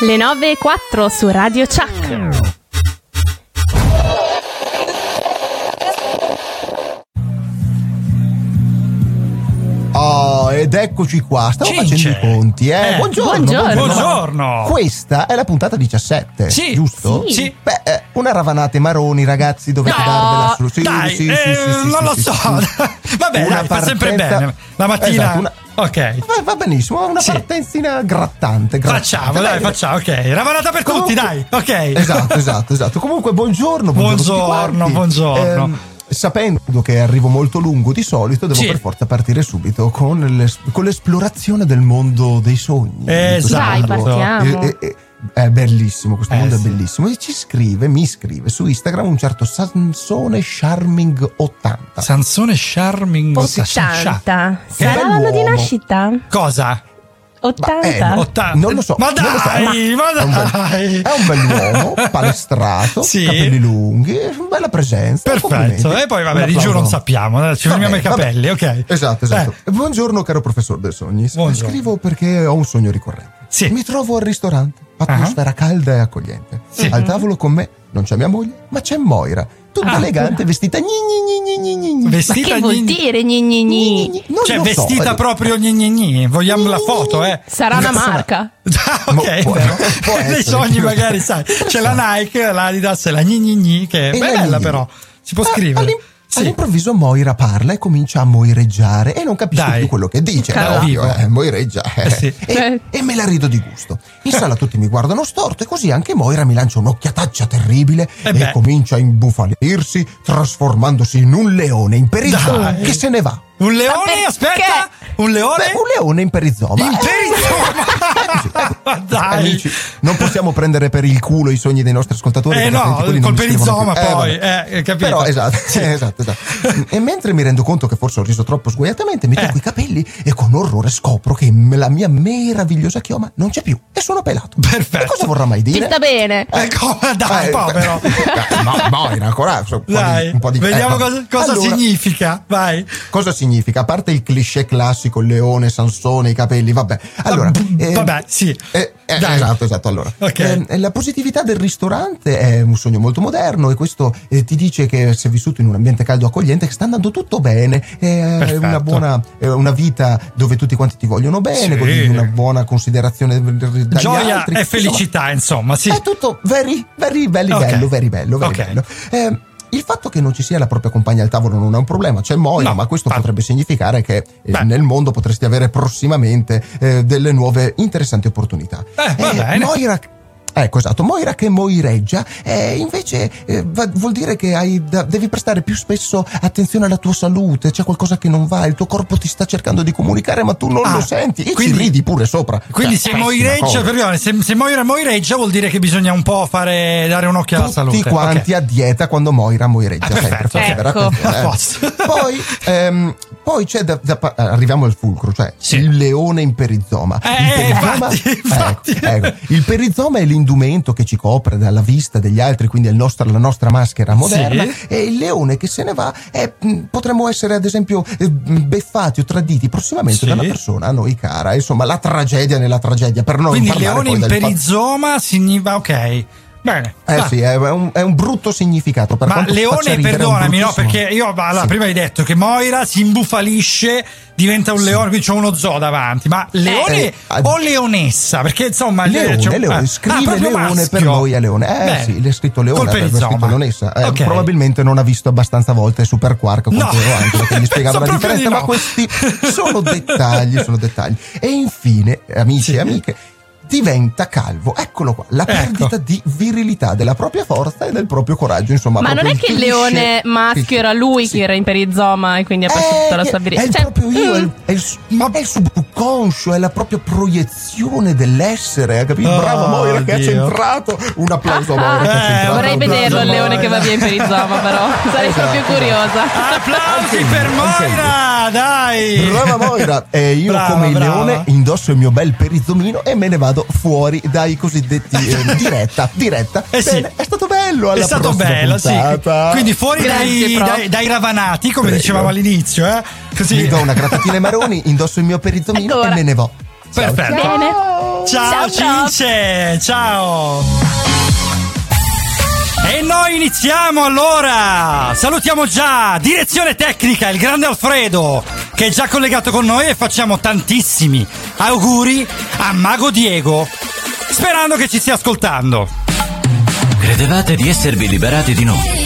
Le 9 e 4 su Radio Chuck. Oh, ed eccoci qua. Stavo Cince. facendo i conti, eh. Eh, buongiorno, buongiorno. Buongiorno. Questa è la puntata 17. Sì. Giusto? Sì. Sì. Beh, eh, una ravanate maroni, ragazzi, dovete No, darvela su. Sì, Dai, sì, sì, eh, sì, sì, non sì, lo sì, so. Vabbè, Una dai, fa sempre partenza- bene. La mattina. Esatto, una- Ok. Va, va benissimo, una Sì. partenzina grattante, grattante. Facciamo, dai, Bene. facciamo, ok. Ravanata per tutti, Comunque- dai. Ok. Esatto, esatto, esatto. Comunque, buongiorno. Buongiorno, tutti Buongiorno, buongiorno. Ehm, sapendo che arrivo molto lungo di solito, devo Sì. per forza partire subito con, l'es- con l'esplorazione del mondo dei sogni. Esatto. Dai, Questo mondo- partiamo. e- e- e- è bellissimo, questo Eh, mondo sì. è bellissimo. E ci scrive, mi scrive su Instagram un certo Sansone Charming 80. Sansone Charming 80. Che Sarà l'anno di nascita? Cosa? 80? eh, 80. Non lo so. Ma non lo so, dai, ma è un bel- dai. È un bell'uomo, palestrato, Sì. capelli lunghi, bella presenza. Perfetto. E poi, vabbè, di giù non sappiamo. Ci fermiamo i capelli, bene. ok. Esatto, esatto. Eh, Buongiorno, caro professor del sogni. Buongiorno. Scrivo perché ho un sogno ricorrente. Sì. Mi trovo al ristorante, atmosfera calda e accogliente. Sì. Al tavolo con me non c'è mia moglie, ma c'è Moira, tutta Ah. elegante, vestita gni gni gni gni gni gni. Ma vestita che vuol gni- dire gni gni Gni gni? gni. Cioè, so, vestita eh. proprio gni gni gni. Vogliamo la foto, eh? Sarà una marca. Ah, Mo- ok, può- però. può nei sogni magari sa. sai c'è la Nike l'Adidas e la gni gni gni che è E la bella gni gni. però si può Ah, scrivere all'im- Sì. All'improvviso Moira parla e comincia a moireggiare e non capisco Dai. più quello che dice. Ovvio, eh, moireggia. Eh sì. E, e me la rido di gusto. In sala tutti mi guardano storto e così anche Moira mi lancia un'occhiataccia terribile Eh e beh. comincia a imbufalirsi, trasformandosi in un leone imperizoma Dai. che se ne va. Un leone perché? aspetta un leone Beh, un leone imperizoma. in perizoma ma dai Amici, non possiamo prendere per il culo i sogni dei nostri ascoltatori. Eh no, col perizoma più. poi, vabbè. eh, capito. Però esatto, esatto, esatto. E mentre mi rendo conto che forse ho riso troppo sguaiatamente, mi tocco Eh. i capelli e con orrore scopro che la mia meravigliosa chioma non c'è più e sono pelato. Perfetto. E cosa vorrà mai Ci dire? sta bene. Ecco, dai Eh, povero eh, No, Moira, ancora un po' di- un po' di vediamo eh, cosa, cosa allora, significa vai Cosa significa? A parte il cliché classico, il leone, Sansone, i capelli, vabbè. Allora, B- vabbè, sì. eh, eh, esatto, esatto. Allora, Ok. Eh, la positività del ristorante è un sogno molto moderno e questo eh, ti dice che sei vissuto in un ambiente caldo accogliente, che sta andando tutto bene, è una buona una vita dove tutti quanti ti vogliono bene, Sì. una buona considerazione dagli gioia altri. e felicità insomma sì è tutto very, very, very Ok. bello, very bello, very Ok. bello. Eh, il fatto che non ci sia la propria compagna al tavolo non è un problema, c'è Moira, No, ma questo infatti. potrebbe significare che eh, Beh. nel mondo potresti avere prossimamente eh, delle nuove interessanti opportunità. Eh, va bene. Moira Ecco, esatto. Moira che moireggia, eh, invece eh, va- vuol dire che hai da- devi prestare più spesso attenzione alla tua salute, c'è qualcosa che non va, il tuo corpo ti sta cercando di comunicare, ma tu non Ah, lo senti e quindi- ci ridi pure sopra. Quindi Cioè, se moireggia, perdone, se, se Moira moireggia vuol dire che bisogna un po' fare, dare un occhio alla tutti salute. quanti Ok. a dieta quando Moira moireggia Ah, sempre, perfetto. Ecco. eh. poi, ehm, poi c'è da, da arriviamo al fulcro cioè Sì. il leone in perizoma Eh, il perizoma infatti, infatti. ecco, ecco. il perizoma è l'indumento che ci copre dalla vista degli altri quindi nostro- la nostra maschera moderna Sì. e il leone che se ne va è, mh, potremmo essere ad esempio eh, beffati o traditi prossimamente Sì. da una persona a noi cara insomma la tragedia nella tragedia per non Quindi leone poi in del fatto- perizoma significa ok. Bene. eh sì, è un, è un brutto significato. Per Ma Leone, perdonami, no, perché io allora, Sì. prima hai detto che Moira si imbufalisce, diventa un leone, quindi c'è uno zoo davanti. Ma leone Eh, ah, o leonessa? Perché insomma, Leone, un- Leone, ah, scrive ah, Leone maschio. per noi a Leone. Eh Bene. sì, l'ha scritto Leone, perizoma. scritto Leonessa. Eh, Ok. Probabilmente non ha visto abbastanza volte Super Quark No. anche perché gli spiegava la differenza, di ma no. questi sono dettagli, sono dettagli. E infine, amici Sì. e amiche, diventa calvo. Eccolo qua, la Ecco. perdita di virilità della propria forza e del proprio coraggio, insomma. Ma non è che il leone maschio cliché. era lui Sì. che era in perizoma e quindi ha perso tutta la sua virilità? È Cioè, proprio io, è il, mm. è il, ma è il subconscio, è la propria proiezione dell'essere, hai capito? Oh, Bravo Moira che ha centrato. Un applauso a Moira che ha Eh. Vorrei Applauso, vederlo il leone che va Moira. via in perizoma, però. Sarei Esatto. proprio curiosa. Applausi per. Moira, dai! Brava Moira, e io Brava, come il brava. leone indosso il mio bel perizomino e me ne vado fuori dai cosiddetti eh, diretta, diretta. Eh sì. Bene, è stato bello alla È stato bello, sì. Quindi fuori Grazie, dai, dai, dai ravanati, come Prego. dicevamo all'inizio, eh? Così. Mi do una gratatina ai maroni, indosso il mio perizomino Ecco e me ne vo. Perfetto. Ciao, Ciao, prof. Cince, ciao. E noi iniziamo allora! Salutiamo già direzione tecnica, il grande Alfredo, che è già collegato con noi e facciamo tantissimi auguri a Mago Diego, sperando che ci stia ascoltando. Credevate di esservi liberati di noi?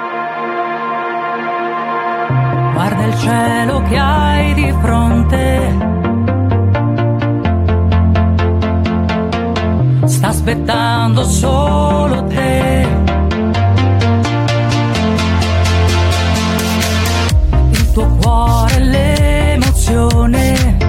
Guarda il cielo che hai di fronte. Sta aspettando solo te. Il tuo cuore, l'emozione.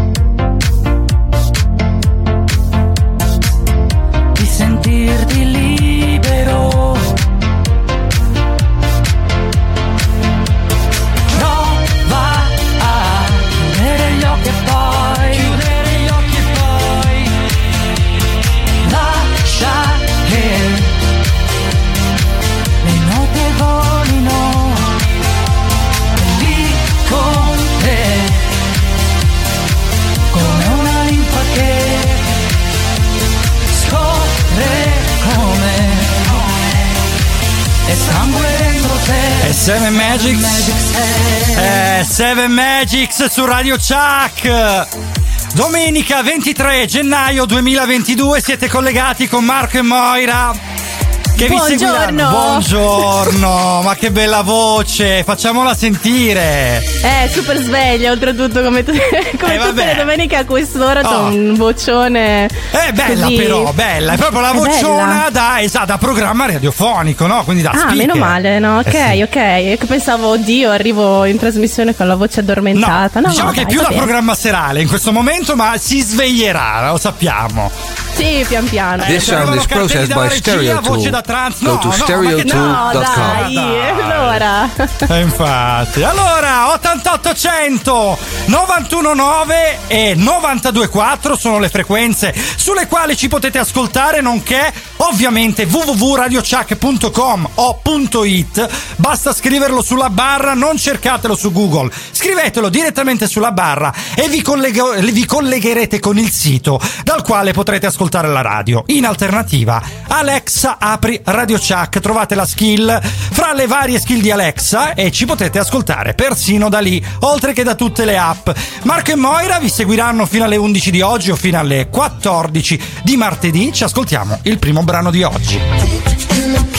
Seven Magics. Eh, Seven Magics su Radio Chuck. Domenica 23 gennaio 2022 siete collegati con Marco e Moira. Che vi Buongiorno. seguiranno. Buongiorno, ma che bella voce, facciamola sentire. Eh, super sveglia, oltretutto, come, tu- come Eh, tutte le domeniche a quest'ora Oh. un vocione. È bella così. però, bella, è proprio la È vociona bella. da, esatto, da programma radiofonico, no? Quindi da Ah, speaker. meno male, no? Ok, Eh sì. ok. Che pensavo, oddio, arrivo in trasmissione con la voce addormentata. No, diciamo che è dai, più va da programma serale in questo momento, ma si sveglierà, lo sappiamo. Sì, pian piano. Eh, This sound is processed by regia, voce da trans. Go No, to no, allora. Eh, infatti. Allora, 8800 919 e 924 sono le frequenze sulle quali ci potete ascoltare, nonché ovviamente www.radiochuck.com o .it. Basta scriverlo sulla barra, non cercatelo su Google. Scrivetelo direttamente sulla barra e vi, collego- vi collegherete con il sito dal quale potrete ascoltare la radio. In alternativa, Alexa apri Radio Chuck, trovate la skill fra le varie skill di Alexa e ci potete ascoltare persino da lì, oltre che da tutte le app. Marco e Moira vi seguiranno fino alle 11 di oggi o fino alle 14 di martedì. Ci ascoltiamo il primo brano di oggi.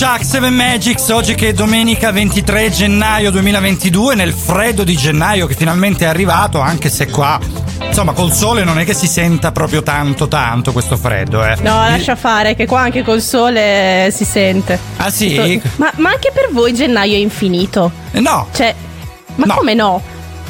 Chuck 7 Magics, oggi che è domenica 23 gennaio 2022, nel freddo di gennaio che finalmente è arrivato, anche se qua, insomma, col sole non è che si senta proprio tanto tanto questo freddo, eh. No, lascia fare, che qua anche col sole si sente. Ah sì? Ma, ma anche per voi gennaio è infinito. Eh, No. Cioè, ma No. come no?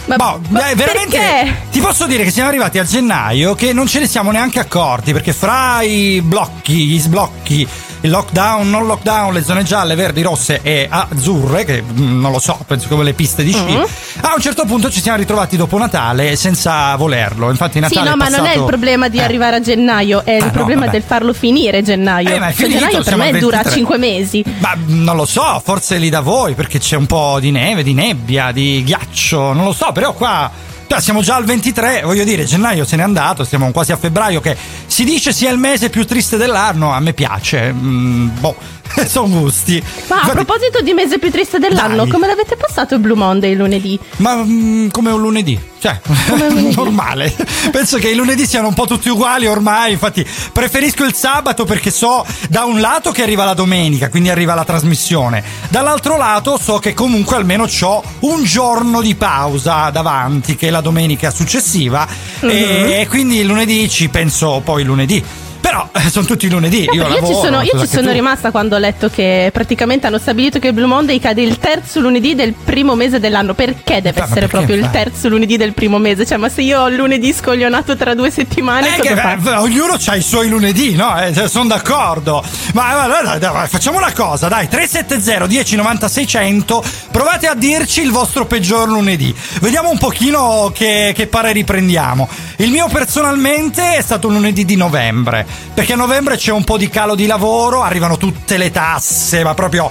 Ma, Boh, ma eh, veramente perché? ti posso dire che siamo arrivati a gennaio che non ce ne siamo neanche accorti perché fra i blocchi, gli sblocchi, il lockdown, non lockdown, le zone gialle, verdi, rosse e azzurre, che mm, non lo so, penso come le piste di sci, Mm-hmm. a un certo punto ci siamo ritrovati dopo Natale senza volerlo. Infatti Sì, Natale no, è ma non è il passato- problema di Eh. arrivare a gennaio, è Ah, il no, problema vabbè. del farlo finire gennaio. Eh, ma è Cioè, finito, gennaio per me dura 23. 5 mesi. Ma mm, non lo so, forse lì da voi perché c'è un po' di neve, di nebbia, di ghiaccio, non lo so, però qua cioè, siamo già al 23, voglio dire, gennaio se n'è andato, stiamo quasi a febbraio che si dice sia il mese più triste dell'anno, a me piace, mm, boh, sono gusti. Ma a proposito di mese più triste dell'anno, Dai. come l'avete passato il Blue Monday lunedì? Ma mm, come un lunedì, cioè, Come un lunedì. normale. Penso che i lunedì siano un po' tutti uguali ormai. Infatti, preferisco il sabato perché so da un lato che arriva la domenica, quindi arriva la trasmissione. Dall'altro lato so che comunque almeno ho un giorno di pausa davanti, che è la domenica successiva. Mhm. E quindi il lunedì ci penso poi lunedì. Però eh, sono tutti lunedì. Io io lavoro, ci sono, io ci sono tu. rimasta quando ho letto che praticamente hanno stabilito che il Blue Monday cade il terzo lunedì del primo mese dell'anno. Perché deve Ma essere perché proprio il fa? terzo lunedì del primo mese? Cioè, ma se io ho il lunedì scoglionato tra due settimane, Eh, che, fa? eh, ognuno ha i suoi lunedì, no? Eh, sono d'accordo. Ma allora, dai, dai, facciamo una cosa, dai, 370 10 90 600, provate a dirci il vostro peggior lunedì. Vediamo un pochino che, che pareri prendiamo. Il mio personalmente è stato un lunedì di novembre, perché a novembre c'è un po' di calo di lavoro, arrivano tutte le tasse, ma proprio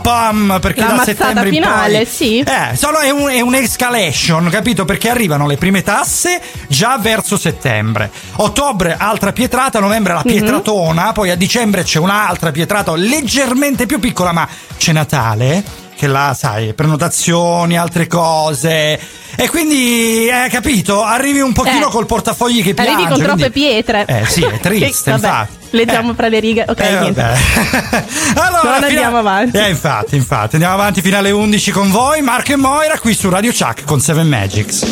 pam perché La da settembre in finale, poi sì. eh, solo è, un- è un'escalation, capito? Perché arrivano le prime tasse già verso settembre. Ottobre, altra pietrata, novembre la Mhm. pietratona, poi a dicembre c'è un'altra pietrata leggermente più piccola, ma c'è Natale, che là, sai, prenotazioni, altre cose. E quindi, eh, capito? Arrivi un pochino Eh. col portafogli che piange. Arrivi con troppe quindi- pietre. Eh sì, è triste, Vabbè, infatti. Leggiamo Eh. fra le righe. Ok, Eh, allora, Non fino- andiamo avanti. Eh, infatti, infatti. Andiamo avanti fino alle 11 con voi. Marco e Moira qui su Radio Chuck con Seven Magics.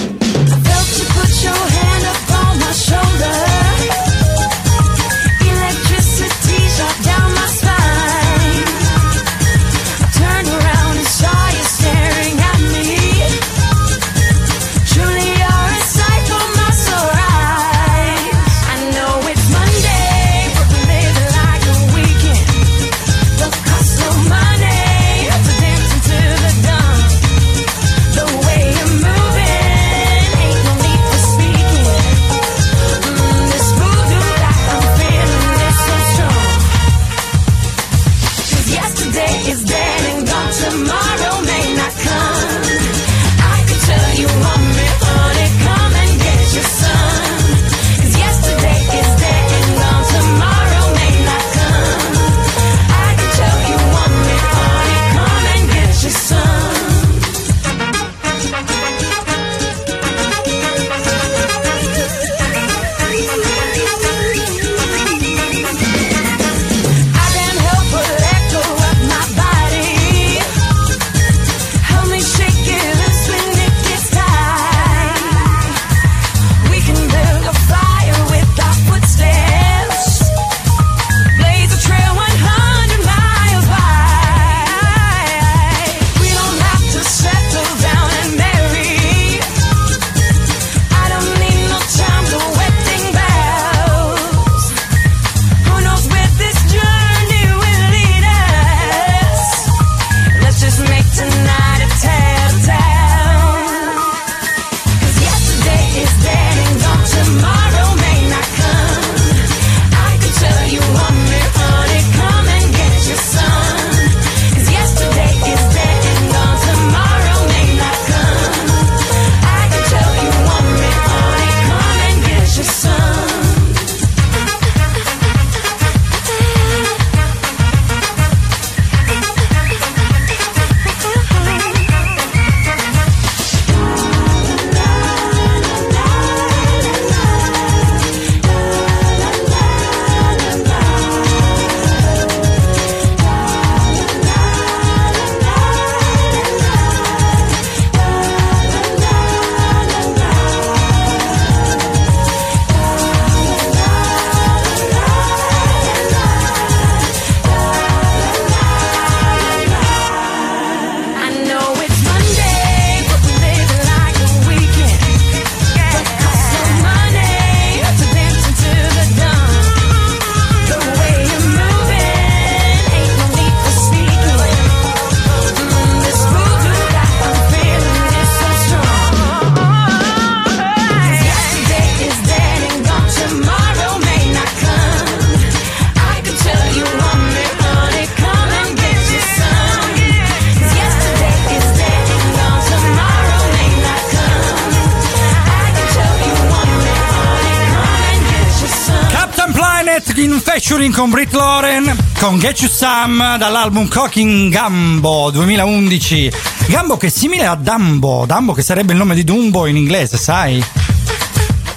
Featuring con Brit Lauren con Get You Some dall'album Cooking Gambo 2011. Gambo che è simile a Dumbo, Dumbo che sarebbe il nome di Dumbo in inglese, sai?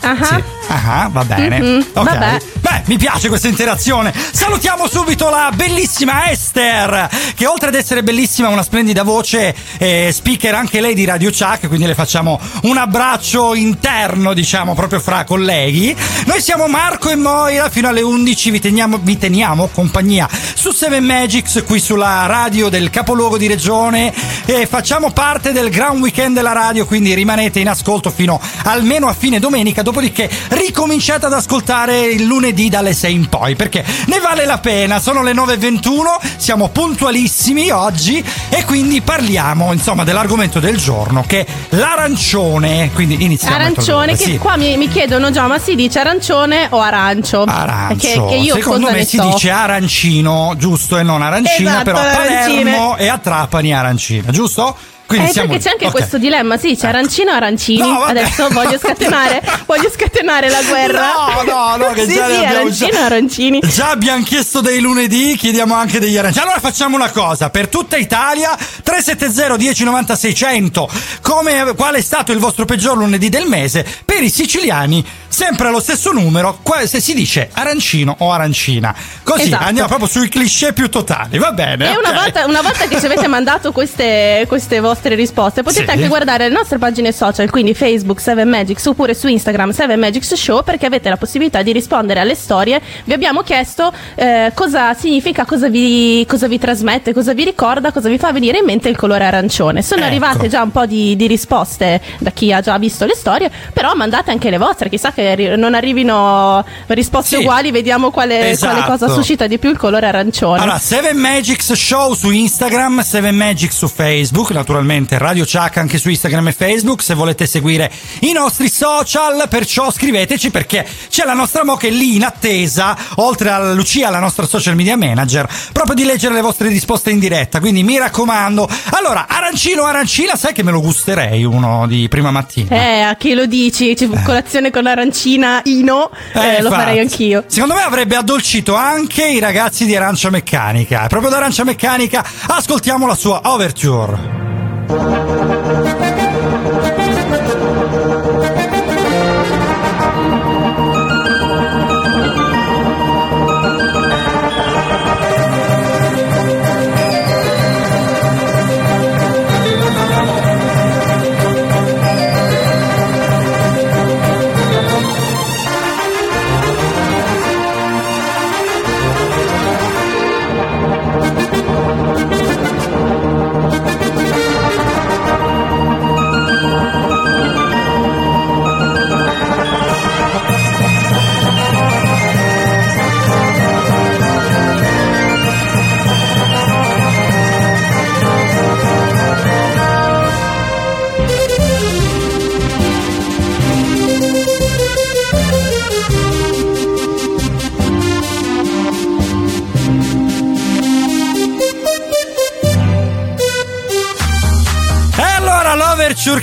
Ah, Sì. Ah, va bene. Mhm, Ok. vabbè. Beh, mi piace questa interazione. Salutiamo subito la bellissima Esther, che oltre ad essere bellissima, ha una splendida voce, è speaker anche lei di Radio Chuck, quindi le facciamo un abbraccio interno, diciamo, proprio fra colleghi. Noi siamo Marco e Moira, fino alle 11 vi teniamo, vi teniamo compagnia su Seven Magics, qui sulla radio del capoluogo di regione e facciamo parte del Grand Weekend della radio, quindi rimanete in ascolto fino almeno a fine domenica, dopodiché ricominciate ad ascoltare il lunedì dalle 6 in poi, perché ne vale la pena, sono le 9.21, siamo puntualissimi oggi e quindi parliamo insomma dell'argomento del giorno che è l'arancione, quindi iniziamo. Arancione, che Sì. qua mi, mi chiedono già, ma si dice arancione o arancio? Arancio. Che, che io Secondo me si so. dice arancino, giusto? E non arancina, Esatto, però a. Palermo e a Trapani arancina, giusto? Quindi Eh, siamo perché c'è anche ok. questo dilemma, sì, c'è arancino o arancini. No. Adesso voglio scatenare, voglio scatenare la guerra. No, no, no, che sì, già sì, abbiamo arancino già- arancini. Già abbiamo chiesto dei lunedì, chiediamo anche degli arancioni. Allora facciamo una cosa, per tutta Italia 370 1090 600. Come qual è stato il vostro peggior lunedì del mese? Per i siciliani sempre allo stesso numero, se si dice arancino o arancina. Così Esatto. andiamo proprio sui cliché più totali, va bene? E una ok. volta, una volta che ci avete mandato queste, queste vostre risposte, potete Sì. anche guardare le nostre pagine social, quindi Facebook 7 Magics oppure su Instagram 7 Magics Show, perché avete la possibilità di rispondere alle storie. Vi abbiamo chiesto eh, cosa significa, cosa vi, cosa vi trasmette, cosa vi ricorda, cosa vi fa venire in mente il colore arancione. Sono Ecco. arrivate già un po' di, di risposte da chi ha già visto le storie, però mandate anche le vostre, chissà che non arrivino risposte Sì. uguali, vediamo quale, Esatto. quale cosa suscita di più il colore arancione. Allora, 7 Magics Show su Instagram, 7 Magics su Facebook, naturalmente Radio Chuck anche su Instagram e Facebook, se volete seguire i nostri social, perciò scriveteci perché c'è la nostra mo che è lì in attesa, oltre a Lucia, la nostra social media manager, proprio di leggere le vostre risposte in diretta, quindi mi raccomando. Allora, arancino arancina, sai che me lo gusterei uno di prima mattina? Eh, a chi lo dici? Ci- Colazione con arancina Ino, eh, lo infatti. farei anch'io. Secondo me avrebbe addolcito anche i ragazzi di Arancia Meccanica. Proprio da Arancia Meccanica ascoltiamo la sua overture. E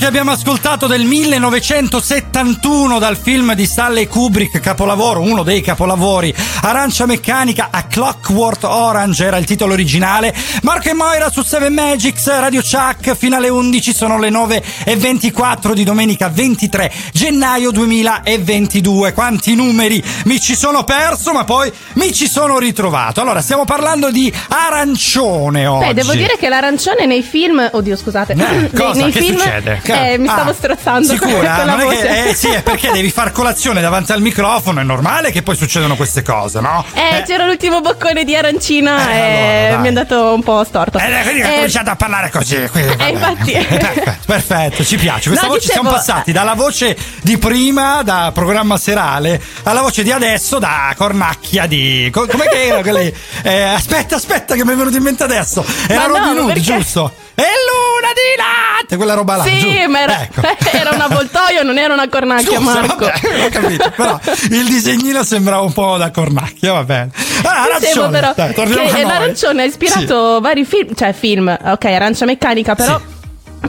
che abbiamo ascoltato del 1971 dal film di Stanley Kubrick, capolavoro, uno dei capolavori, Arancia Meccanica a Clockwork Orange era il titolo originale. Marco e Moira su 7 Magics, Radio Chuck, fino alle 11 sono le 9 e 24 di domenica 23 gennaio 2022. Quanti numeri mi ci sono perso, ma poi mi ci sono ritrovato. Allora, stiamo parlando di arancione oggi. Beh, devo dire che l'arancione nei film. Oddio, scusate. Eh, nei, cosa? nei che film. succede? Eh, mi stavo Ah, strozzando Sicura? Non è che- eh, sì, è perché devi far colazione davanti al microfono, è normale che poi succedano queste cose, no? Eh, c'era l'ultimo boccone di arancina Eh, e allora, mi è andato un po' storto. Eh, quindi ha Eh, cominciato a parlare così. quindi va eh, infatti. Perfetto, perfetto, ci piace. Questa No, voce dicevo- siamo passati dalla voce di prima, da programma serale, alla voce di adesso, da cornacchia di. co- Com'è che era quelle? Eh, aspetta, aspetta, che mi è venuto in mente adesso. Era no, Robin Hood, perché- giusto? E luna di latte, quella roba là. Sì, ma era, Ecco. era un avvoltoio, non era una cornacchia, Scusa, Marco. vabbè, ho capito, però il disegnino sembrava un po' da cornacchia, va bene. Dicevo arancione, però dai, che l'arancione ha ispirato vari film, cioè film, ok, arancia meccanica, però Sì.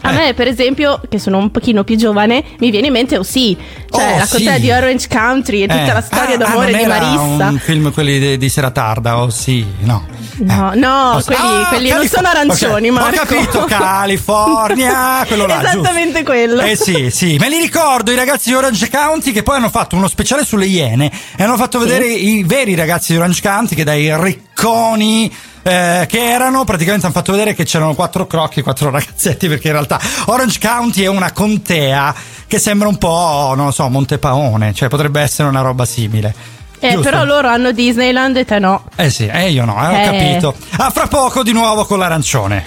A me, per esempio, che sono un pochino più giovane, mi viene in mente Osì, cioè Oh, la contea sì. di Orange Country e tutta Eh. la storia Ah, d'amore ah, non di Marissa. un film quelli di, di sera tarda, o sì, no. No, Eh. no, Oh, quelli, ah, quelli non Calif- sono arancioni, ok, Marco. Ho capito, California, quello là. giusto. Esattamente quello. Eh sì, sì, me li ricordo i ragazzi di Orange County che poi hanno fatto uno speciale sulle iene e hanno fatto vedere i veri ragazzi di Orange County che dai ricconi eh, che erano praticamente hanno fatto vedere che c'erano quattro crocchi, quattro ragazzetti perché in realtà Orange County è una contea che sembra un po', non lo so, Montepaone, cioè potrebbe essere una roba simile. Eh, però loro hanno Disneyland e te no. Eh sì, eh io no, eh, ho Eh. capito. A fra poco di nuovo con l'arancione.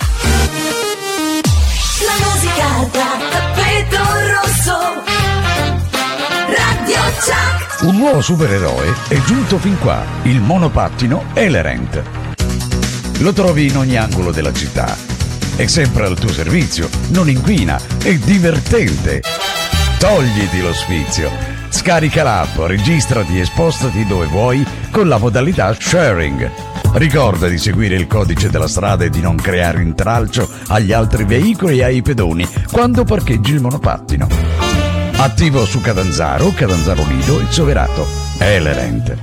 La musica da tappeto rosso. Radio Chuck. Un nuovo supereroe è giunto fin qua, il monopattino Elerent. Lo trovi in ogni angolo della città. È sempre al tuo servizio, non inquina, è divertente. Togliti lo sfizio. Scarica l'app, registrati e spostati dove vuoi con la modalità sharing. Ricorda di seguire il codice della strada e di non creare intralcio agli altri veicoli e ai pedoni quando parcheggi il monopattino. Attivo su Catanzaro, Catanzaro Lido e Soverato. Elerent.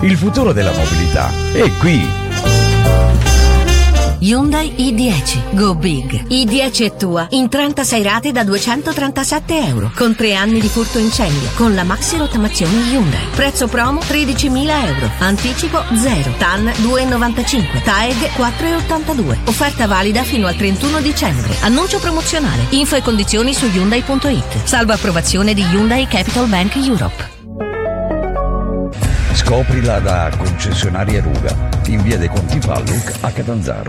Il futuro della mobilità è qui. Hyundai i10 Go Big. I10 è tua in 36 rate da 237 euro con 3 anni di furto incendio con la maxi rottamazione Hyundai. Prezzo promo 13.000 euro. Anticipo 0 TAN 2,95 TAEG 4,82 offerta valida fino al 31 dicembre. Annuncio promozionale. Info e condizioni su Hyundai.it salvo approvazione di Hyundai Capital Bank Europe Scoprila da concessionaria Ruga in via dei Conti Palluc a Catanzaro.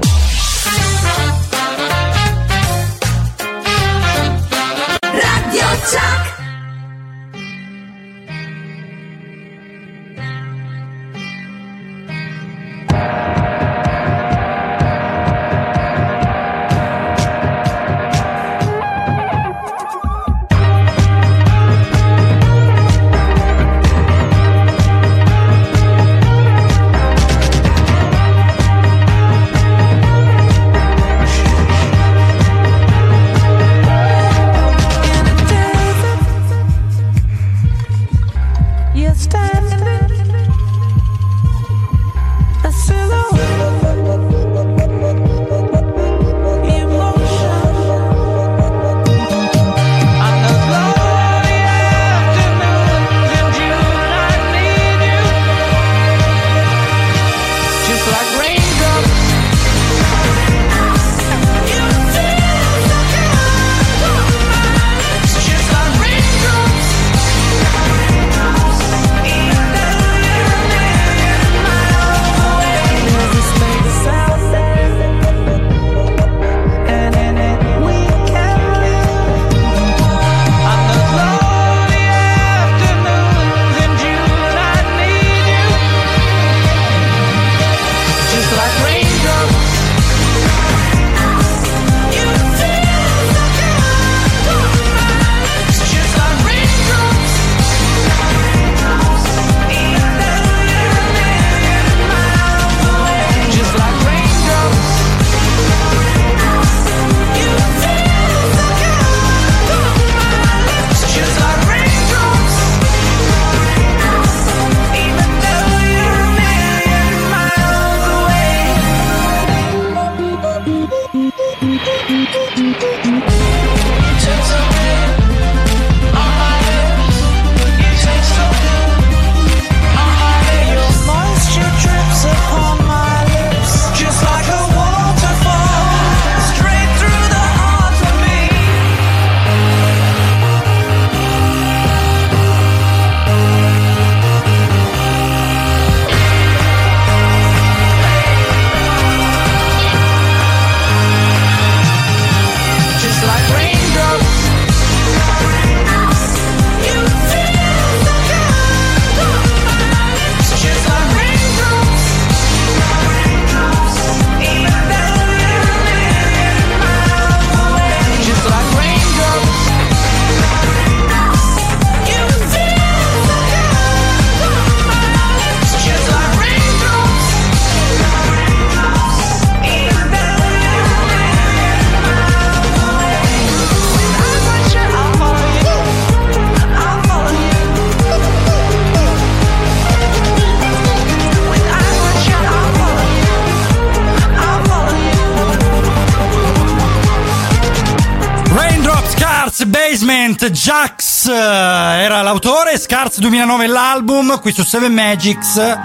Basement Jax eh, era l'autore, Scars 2009 l'album, qui su Seven Magics.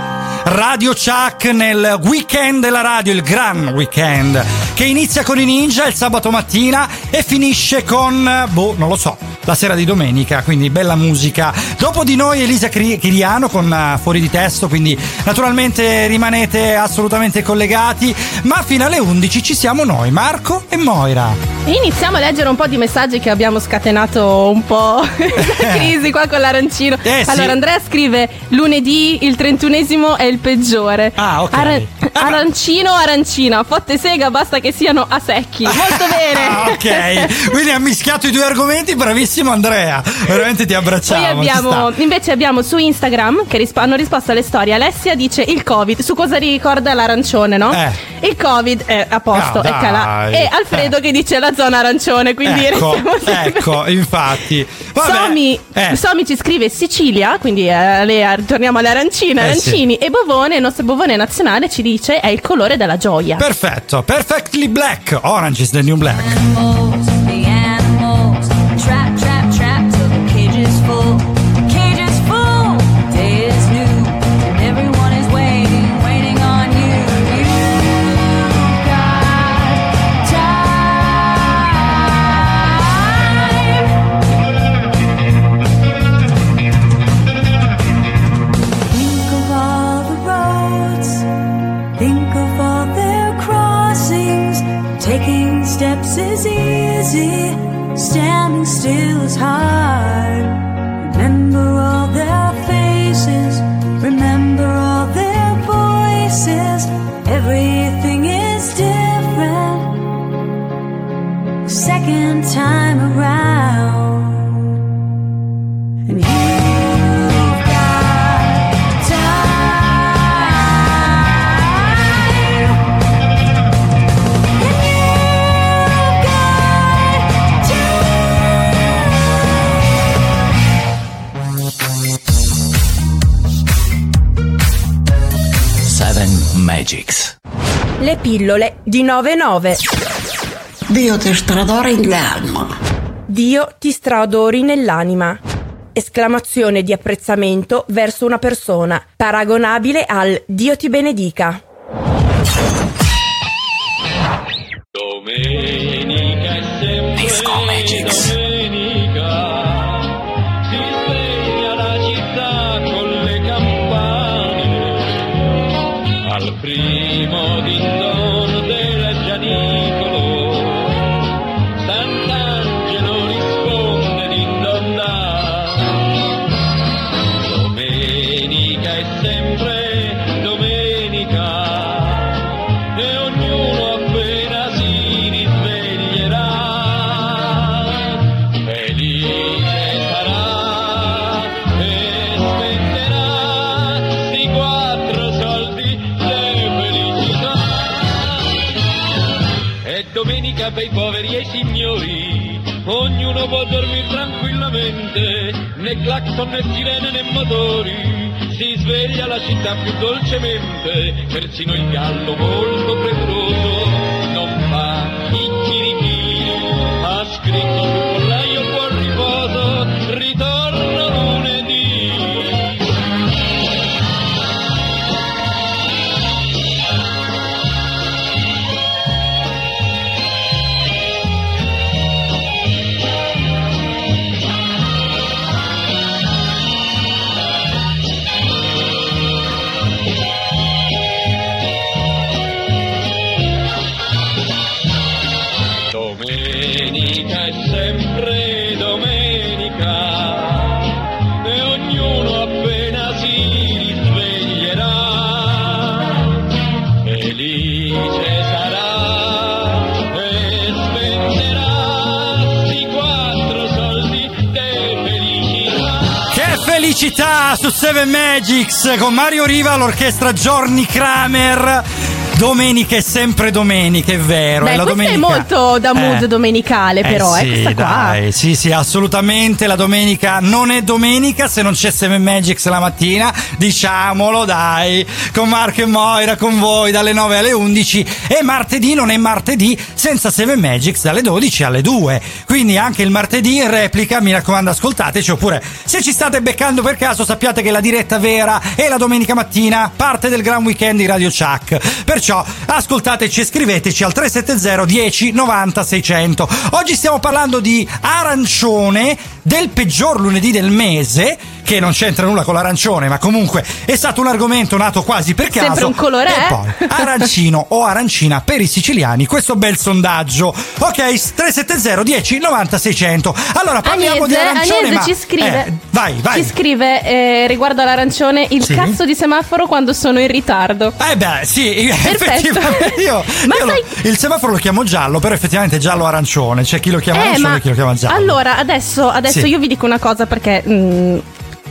Radio Chuck nel weekend della radio, il gran weekend, che inizia con i ninja il sabato mattina e finisce con, eh, boh, non lo so, la sera di domenica, quindi bella musica. Dopo di noi Elisa Chiriano con eh, Fuori di Testo, quindi naturalmente rimanete assolutamente collegati, ma fino alle 11 ci siamo noi, Marco e Moira. Iniziamo a leggere un po' di messaggi che abbiamo scatenato un po' la crisi qua con l'arancino. Eh, sì. Allora, Andrea scrive: lunedì il trentunesimo è il peggiore. Ah, ok. arancino, arancina, fotte sega, basta che siano a secchi. Molto bene. Ah, ok, quindi ha mischiato i due argomenti, bravissimo Andrea, veramente ti abbracciamo. Poi abbiamo, invece abbiamo su Instagram che risp- hanno risposto alle storie. Alessia dice il Covid. Su cosa ricorda l'arancione, no? Eh. Il Covid è a posto, No, è calà. E Alfredo Eh. che dice la zona arancione, quindi ecco, ecco, infatti. Somi, eh. Somi ci scrive Sicilia, quindi eh, le- torniamo alle arancine, Eh, arancini e bovone, il nostro bovone nazionale ci dice è il colore della gioia. Perfetto, perfectly black. Orange is the new black. Standing still is hard. Le pillole di 99. Dio ti stradora in l'anima. Dio ti straodori nell'anima. Esclamazione di apprezzamento verso una persona, paragonabile al Dio ti benedica. Domenica è sempre Disco Magics. domenica. Si ognuno può dormire tranquillamente né clacson né sirene né motori. Si sveglia la città più dolcemente persino il gallo molto premuroso non fa chicchirichì ha scritto felicità su Seven Magics con Mario Riva, l'orchestra Johnny Kramer. Domenica è sempre domenica, è vero. Beh, è la domenica. è molto da mood Eh. domenicale, però, eh sì, questa qua. dai, sì, sì, assolutamente. La domenica non è domenica se non c'è Seven Magics la mattina. Diciamolo, dai, con Marco e Moira, con voi dalle 9 alle 11. E martedì non è martedì senza Seven Magics dalle 12 alle 2. Quindi anche il martedì in replica, mi raccomando, ascoltateci. Oppure, se ci state beccando per caso, sappiate che la diretta vera è la domenica mattina, parte del Gran Weekend di Radio Chuck. Perciò ascoltateci e scriveteci al 370 10 90 600. Oggi stiamo parlando di arancione del peggior lunedì del mese, che non c'entra nulla con l'arancione, ma comunque è stato un argomento nato quasi per caso. Sempre un colore, E eh? poi arancino o arancina per i siciliani, questo bel sondaggio. Ok, 370 10 90 600. Allora parliamo di Agnese, arancione, Agnese ma ci scrive, Eh, vai, vai. ci scrive eh, riguardo all'arancione il Sì. cazzo di semaforo quando sono in ritardo. Eh beh, sì, effettivamente io, Ma io lo- sai- il semaforo lo chiamo giallo, però effettivamente è giallo-arancione, c'è chi lo chiama Eh, arancione e chi lo chiama giallo. allora adesso, adesso Sì. io vi dico una cosa perché mm,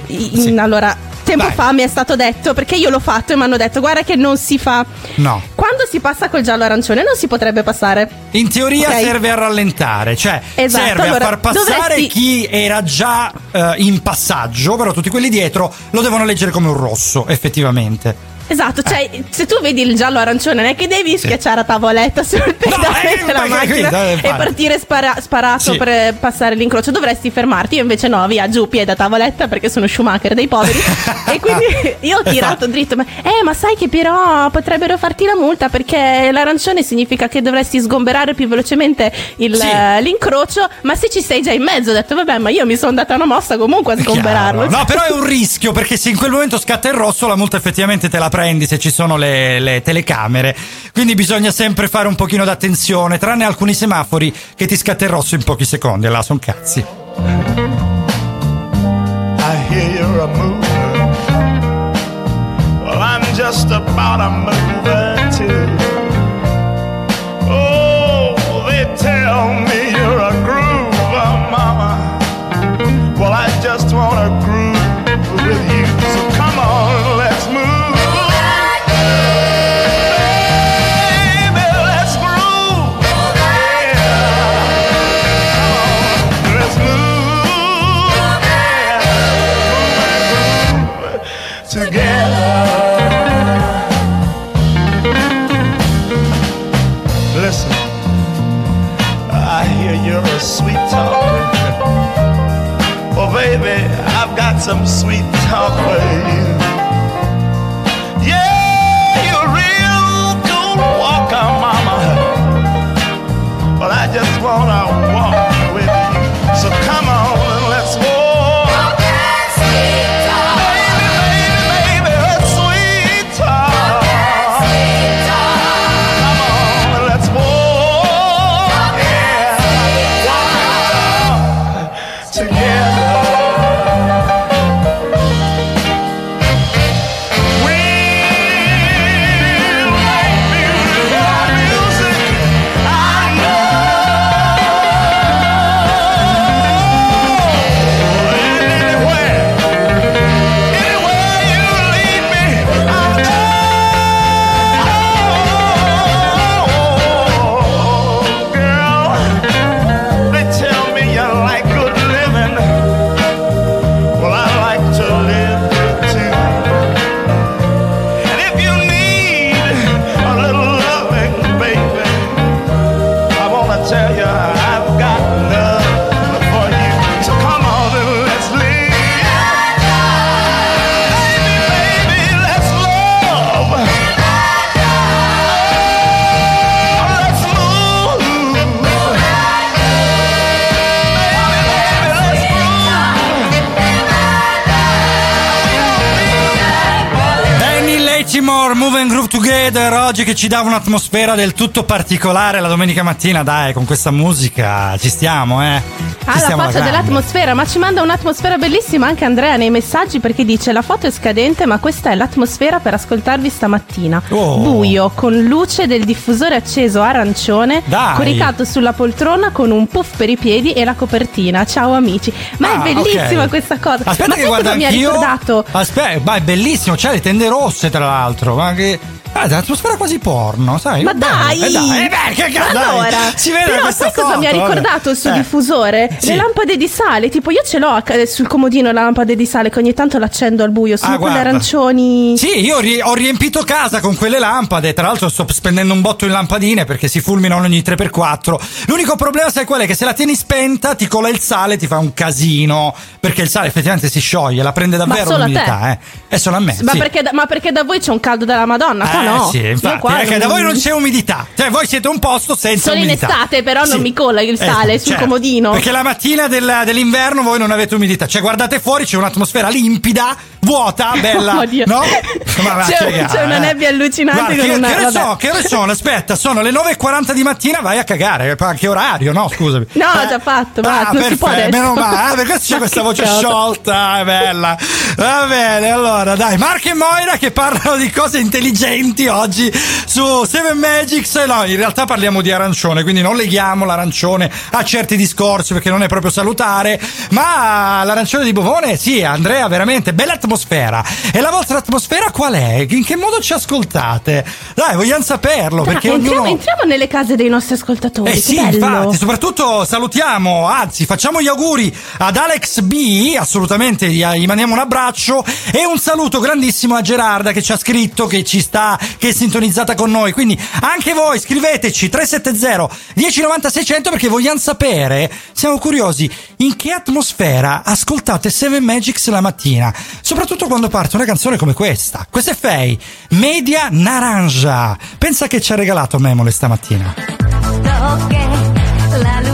in- Sì. allora tempo Vai. fa mi è stato detto perché io l'ho fatto e mi hanno detto guarda che non si fa. No. Quando si passa col giallo arancione non si potrebbe passare. In teoria Ok. serve a rallentare, cioè Esatto, serve allora, a far passare dovresti- chi era già eh, in passaggio, però tutti quelli dietro lo devono leggere come un rosso, effettivamente. Esatto, cioè se tu vedi il giallo arancione non è che devi schiacciare a tavoletta sul pedale eh, della macchina e partire spara- sparato Sì. per passare l'incrocio, dovresti fermarti. Io invece no, via giù piede a tavoletta perché sono Schumacher dei poveri. e quindi io ho tirato dritto. Ma, eh, ma sai che però potrebbero farti la multa perché l'arancione significa che dovresti sgomberare più velocemente il- Sì. l'incrocio. Ma se ci sei già in mezzo, ho detto, vabbè, ma io mi sono data una mossa comunque a sgomberarlo. Chiaro. No, però è un rischio perché se in quel momento scatta il rosso, la multa effettivamente te la prendi se ci sono le, le telecamere. Quindi bisogna sempre fare un pochino d'attenzione, tranne alcuni semafori che ti scatta il rosso in pochi secondi. Là, son cazzi. I hear you're a mover. Well, I'm just about a mover too. Oh, they tell me you're a groover, mama. Well, I just wanna some sweet talk for And Groove Together, oggi che ci dà un'atmosfera del tutto particolare la domenica mattina, dai, con questa musica ci stiamo, eh. Ah, alla faccia grande. dell'atmosfera, ma ci manda un'atmosfera bellissima anche Andrea nei messaggi perché dice la foto è scadente ma questa è l'atmosfera per ascoltarvi stamattina. Oh. Buio, con luce del diffusore acceso arancione, Dai. coricato sulla poltrona con un puff per i piedi e la copertina. Ciao amici. Ma Ah, è bellissima ok. questa cosa. Aspetta ma che guarda mi ha ricordato? Aspetta, ma è bellissimo, c'è le tende rosse tra l'altro, ma che Ah, l'atmosfera quasi porno, sai? Ma dai! Eh dai, eh beh, che cazzo, allora, Si vede però sai cosa mi ha foto, vabbè. ricordato il suo Eh. diffusore? Sì. Le lampade di sale, tipo io ce l'ho sul comodino le lampade di sale che ogni tanto l'accendo al buio, sono Ah, quelle guarda. arancioni. Sì, io ri- ho riempito casa con quelle lampade. Tra l'altro, sto spendendo un botto in lampadine perché si fulminano ogni 3x4. L'unico problema, sai qual è? Che se la tieni spenta, ti cola il sale, ti fa un casino. Perché il sale effettivamente si scioglie, la prende davvero l'umidità, eh. È solo a me. Ma, sì. perché da, ma perché da voi c'è un caldo della Madonna? Eh, no. sì, infatti, qua perché da non- voi non c'è umidità. Cioè, voi siete un posto senza Solo in umidità. estate, però non Sì. mi colla il sale Eh, sul certo, comodino. Perché la mattina del- dell'inverno voi non avete umidità. Cioè, guardate fuori, c'è un'atmosfera limpida, vuota, bella. Oddio. no? Ma va C'è- cagare, c'è una eh. nebbia allucinante Guarda, che, una- che ore sono? Che ore sono? Aspetta, sono le 9.40 di mattina, vai a cagare. Che orario? No, scusami. No, ho già fatto, basta, Ah, perfetto, meno male. Per questo c'è Ma questa voce sciolta, è bella. Va bene, allora, dai, Marco e Moira che parlano di cose intelligenti oggi su Seven Magics. No, in realtà parliamo di arancione, quindi non leghiamo l'arancione a certi discorsi perché non è proprio salutare. Ma l'arancione di Bovone, sì, Andrea, veramente bella atmosfera. E la vostra atmosfera qual è? In che modo ci ascoltate? Dai, vogliamo saperlo Dai, perché entriamo, ognuno. entriamo nelle case dei nostri ascoltatori. Eh sì, bello. infatti, soprattutto salutiamo, anzi facciamo gli auguri ad Alex B, assolutamente gli, gli mandiamo un abbraccio e un saluto grandissimo a Gerarda che ci ha scritto, che ci sta, che è sintonizzata con noi, quindi anche voi scriveteci 370 1090 600 perché vogliamo sapere, siamo curiosi, in che atmosfera ascoltate Seven Magics la mattina, soprattutto quando parte una canzone come questa. Questa è Fei, Media Naranja. Pensa che ci ha regalato Memole stamattina. Toqué la luna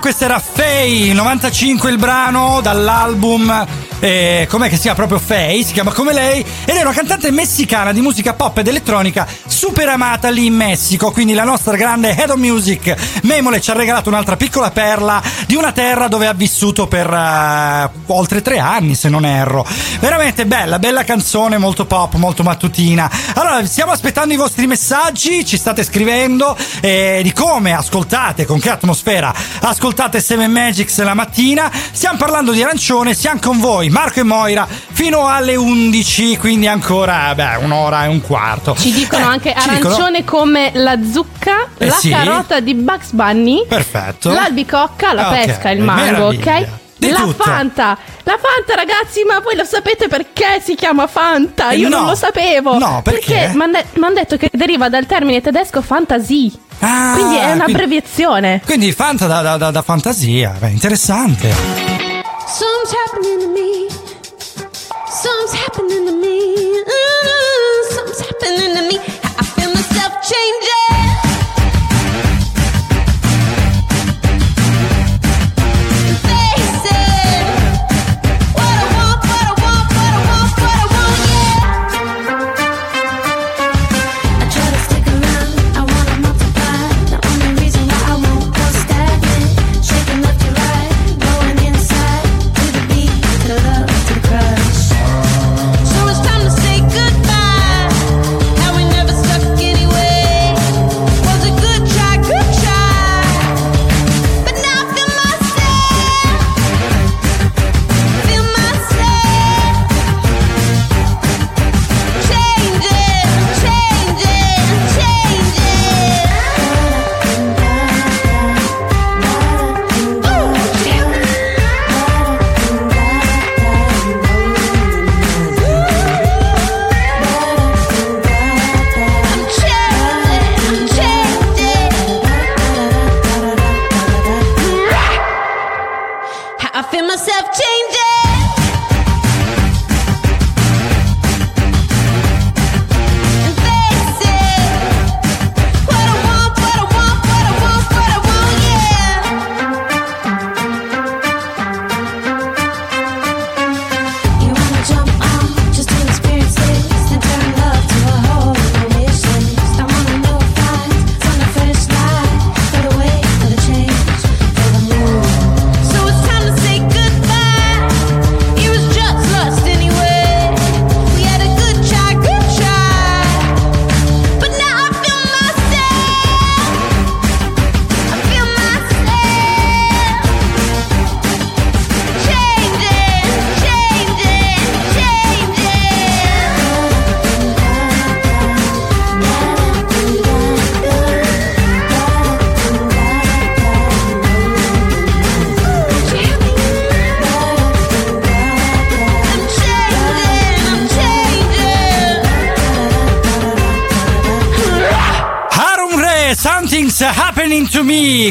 Questa era Faye, 95 il brano dall'album. Eh, com'è che si chiama proprio Faye? Si chiama come lei ed è una cantante messicana di musica pop ed elettronica super amata lì in Messico. Quindi la nostra grande Head of Music Memole ci ha regalato un'altra piccola perla di una terra dove ha vissuto per eh, oltre tre anni, se non erro. Veramente bella, bella canzone, molto pop, molto mattutina. Allora, stiamo aspettando i vostri messaggi, ci state scrivendo eh, di come ascoltate, con che atmosfera ascoltate Seven Magics la mattina. Stiamo parlando di arancione, siamo con voi, Marco e Moira, fino alle 11, quindi ancora beh, un'ora e un quarto. Ci dicono Eh, anche ci dicono- arancione come la zucca, Eh la sì. carota di Bugs Bunny, Perfetto. l'albicocca, la Ah, ok, pesca, il mango, meraviglia. ok? Di la tutto. Fanta, la Fanta ragazzi, ma voi lo sapete perché si chiama Fanta? Io no. non lo sapevo. No, perché? mi hanno detto che deriva dal termine tedesco fantasie. Ah, quindi è quindi- un'abbreviazione. Quindi Fanta da, da- da- da fantasia, beh, interessante. Something's happening to me. Something's happening to me. Uh, something's happening to me. I feel myself changing.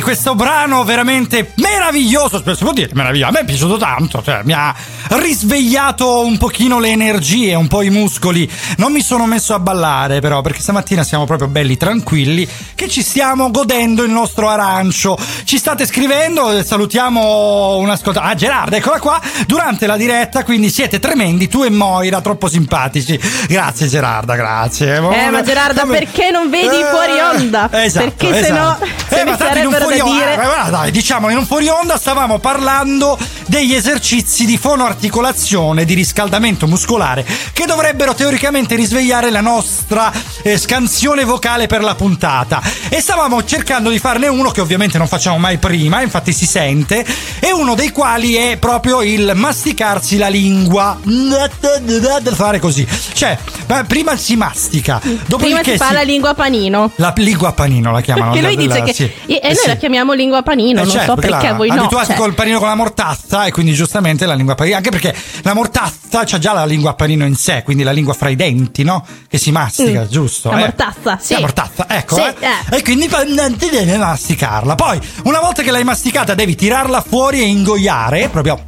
Questo brano veramente meraviglioso, si può dire meraviglioso, a me è piaciuto tanto, cioè mi ha risvegliato un pochino le energie, un po' i muscoli, non mi sono messo a ballare però perché stamattina siamo proprio belli tranquilli che ci stiamo godendo il nostro arancio, ci state scrivendo, salutiamo un ascoltatore, ah Gerarda, eccola qua, durante la diretta, quindi siete tremendi, tu e Moira, troppo simpatici, grazie Gerarda, grazie. Eh, ma Gerarda, Come- perché non vedi Eh, fuori onda? Esatto, perché esatto. sennò se Eh, ma tanto in un fuori onda, dire. eh, dai, diciamo in un fuori onda stavamo parlando degli esercizi di fonoarticolazione, di riscaldamento muscolare che dovrebbero teoricamente risvegliare la nostra eh, scansione vocale per la puntata. E stavamo cercando di farne uno che ovviamente non facciamo mai prima, infatti si sente, e uno dei quali è proprio il masticarsi la lingua. Fare così. Cioè, ma prima si mastica, Prima dopodiché si fa si- la lingua panino. la lingua panino la chiamano. Perché lui la- dice la- che. sì. E Eh noi sì. la chiamiamo lingua panino, Eh non certo, so perché Clara, voi no. abituati cioè. col panino con la mortazza e quindi giustamente la lingua panino anche perché la mortazza c'ha già la lingua panino in sé quindi la lingua fra i denti no? che si mastica Mm. giusto La eh? mortazza, sì. la mortazza ecco Sì, eh? eh. e quindi ti deve masticarla poi una volta che l'hai masticata devi tirarla fuori e ingoiare proprio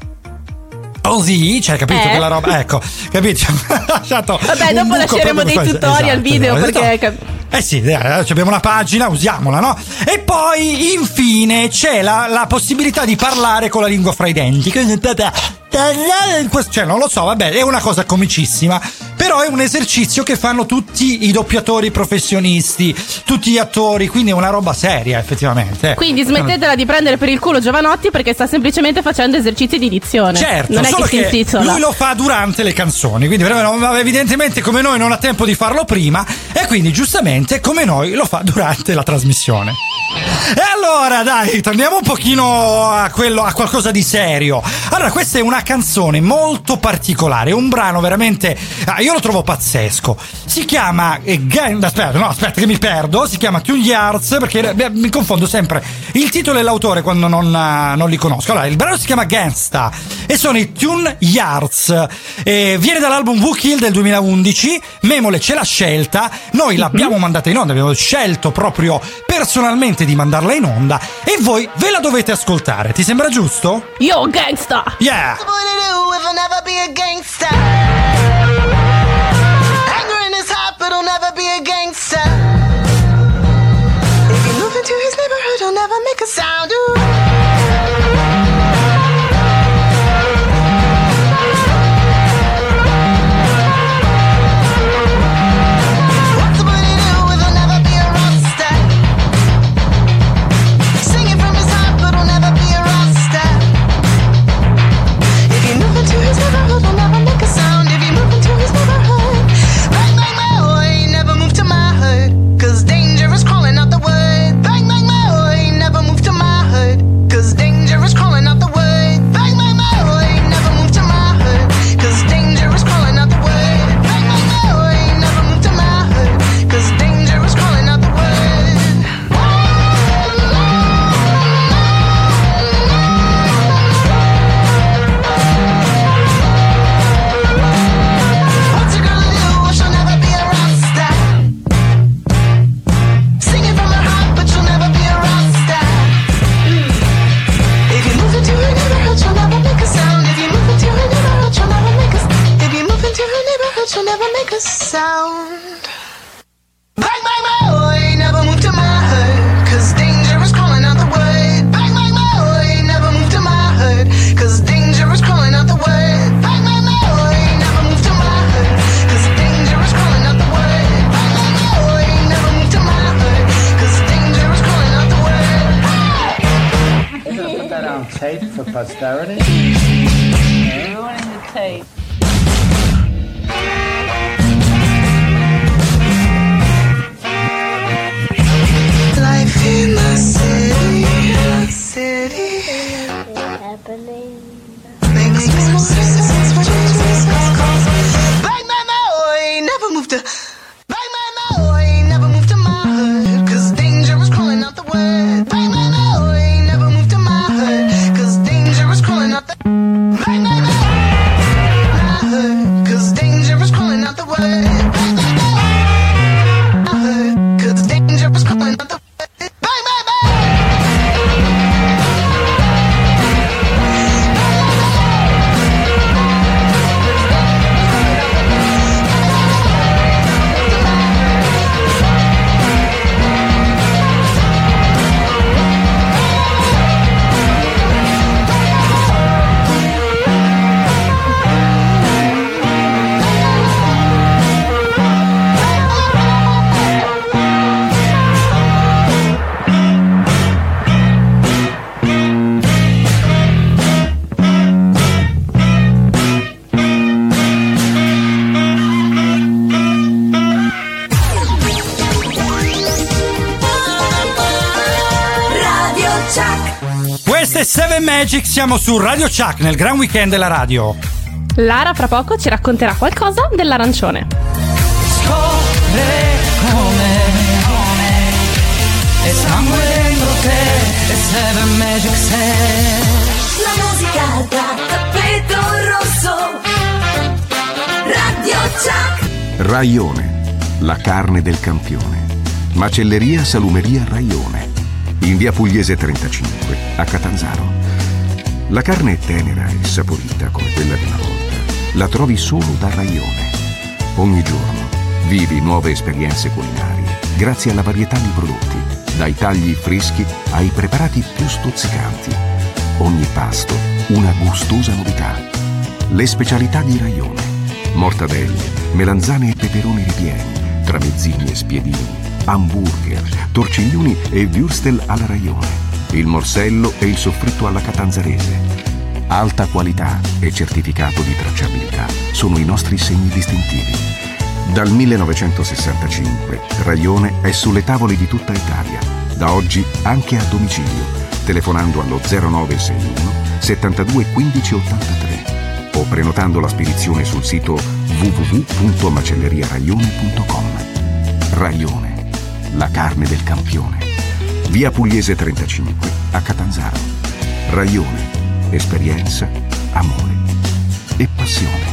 Così, cioè, capito Eh? quella roba? Ecco, capito? Vabbè, dopo lasceremo dei tutorial Esatto, video esatto. perché. Eh sì, abbiamo una pagina, usiamola, no? E poi, infine, c'è la, la possibilità di parlare con la lingua fra i denti. Cioè, non lo so, vabbè, è una cosa comicissima. Però è un esercizio che fanno tutti i doppiatori professionisti, tutti gli attori, quindi è una roba seria, effettivamente. Quindi smettetela di prendere per il culo Giovanotti perché sta semplicemente facendo esercizi di dizione. Certo, non è solo che si che intitola. lui lo fa durante le canzoni, quindi evidentemente come noi non ha tempo di farlo prima e quindi giustamente come noi lo fa durante la trasmissione. E allora dai, torniamo un pochino a quello a qualcosa di serio. Allora, questa è una canzone molto particolare, un brano veramente ah, io lo trovo pazzesco. Si chiama eh, aspetta, no, aspetta che mi perdo, si chiama Tune Yards perché eh, mi confondo sempre il titolo e l'autore quando non, ah, non li conosco. Allora, il brano si chiama Gangsta e sono i Tune Yards. Eh, viene dall'album Who Kill del 2011. Memole ce l'ha scelta. Noi l'abbiamo mandata in onda, abbiamo scelto proprio personalmente di mandarla in onda e voi ve la dovete ascoltare. Ti sembra giusto? Yo, gangsta! Yeah! She'll never make a sound. Bang bang my boy, never move to my hood, 'cause danger is crawling out the wood. Bang bang my boy, never move to my hood, 'cause danger is crawling out the wood. Bang bang my boy, never move to my hood, 'cause danger is crawling out the wood. Bang bang my boy, never move to my hood, 'cause danger is crawling out the wood. Put that on tape for posterity. Ruining the tape. In the city, Magic, siamo su Radio Chuck nel gran weekend della radio. Lara fra poco ci racconterà qualcosa dell'arancione. E sangue dentro te, e Seven Magic La musica da tappeto rosso. Radio Chuck. Raione, la carne del campione. Macelleria Salumeria Raione. In via Pugliese 35, a Catanzaro. La carne è tenera e saporita come quella di una volta. La trovi solo da Raione. Ogni giorno vivi nuove esperienze culinarie. grazie alla varietà di prodotti, dai tagli freschi ai preparati più stuzzicanti. Ogni pasto una gustosa novità. Le specialità di Raione. Mortadelle, melanzane e peperoni ripieni, tramezzini e spiedini, hamburger, torciglioni e würstel alla Raione, il morsello e il soffritto alla catanzarese. Alta qualità e certificato di tracciabilità sono i nostri segni distintivi. Dal 1965 Raione è sulle tavole di tutta Italia, da oggi anche a domicilio, telefonando allo 0961 72 15 83 o prenotando la spedizione sul sito www.macelleriaraione.com. Raione, la carne del campione. Via Pugliese 35 a Catanzaro. Raione, esperienza, amore e passione.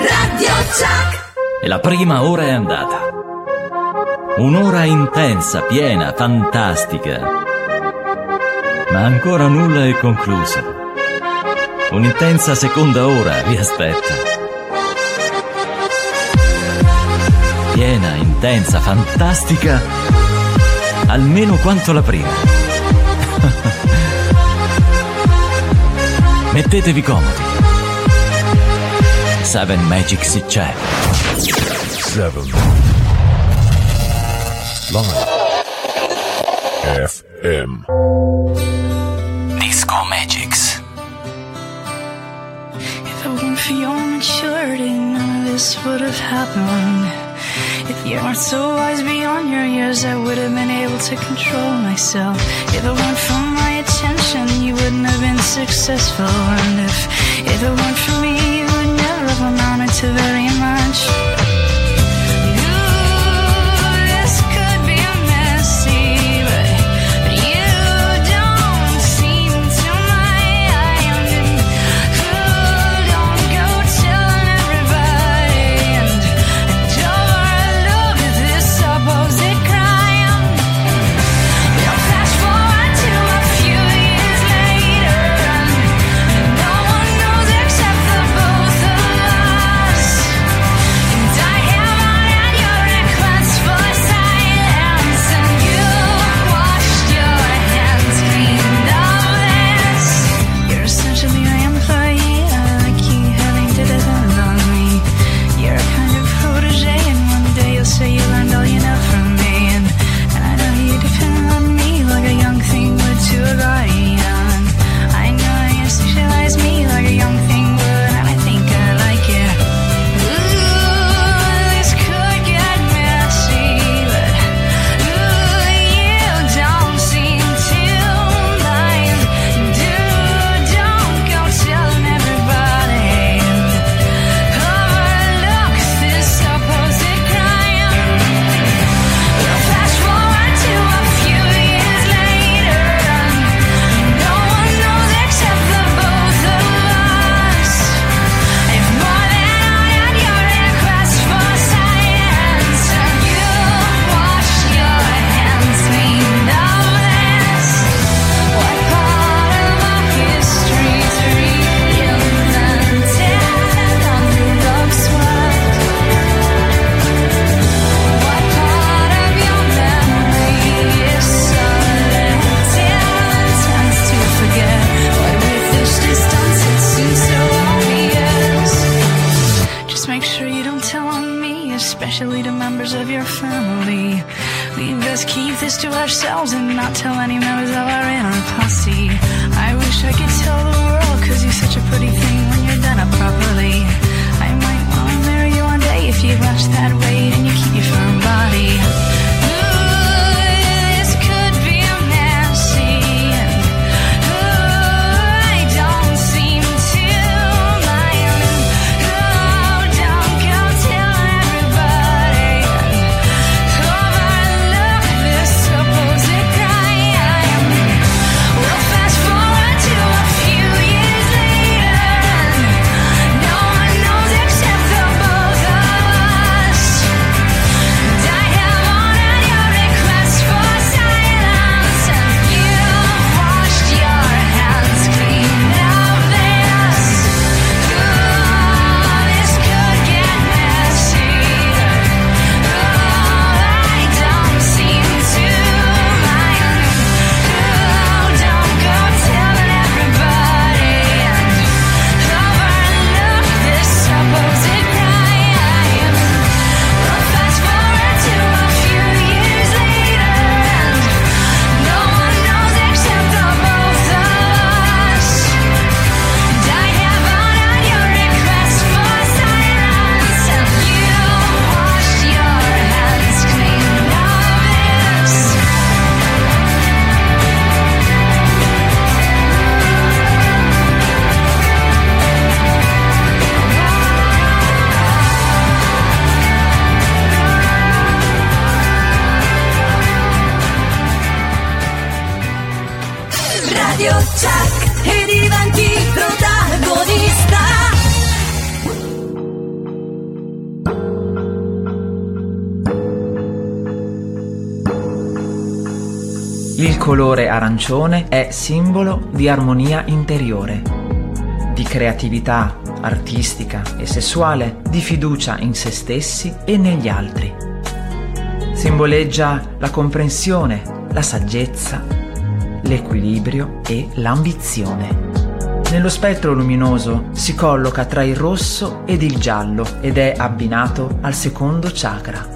Radio Chuck. E la prima ora è andata. Un'ora intensa, piena, fantastica. Ma ancora nulla è concluso. Un'intensa seconda ora vi aspetta. Piena, intensa, fantastica, almeno quanto la prima. Mettetevi comodi. Seven Magics c'è. Seven. Live. FM. Disco Magics. If it weren't for your maturity, none of this would have happened. You weren't so wise beyond your years, I would have been able to control myself. If it weren't for my attention, you wouldn't have been successful. And if, if it weren't for me, you would never have amounted to very much. Colore arancione è simbolo di armonia interiore, di creatività artistica e sessuale, di fiducia in se stessi e negli altri. Simboleggia la comprensione, la saggezza, l'equilibrio e l'ambizione. Nello spettro luminoso si colloca tra il rosso ed il giallo ed è abbinato al secondo chakra.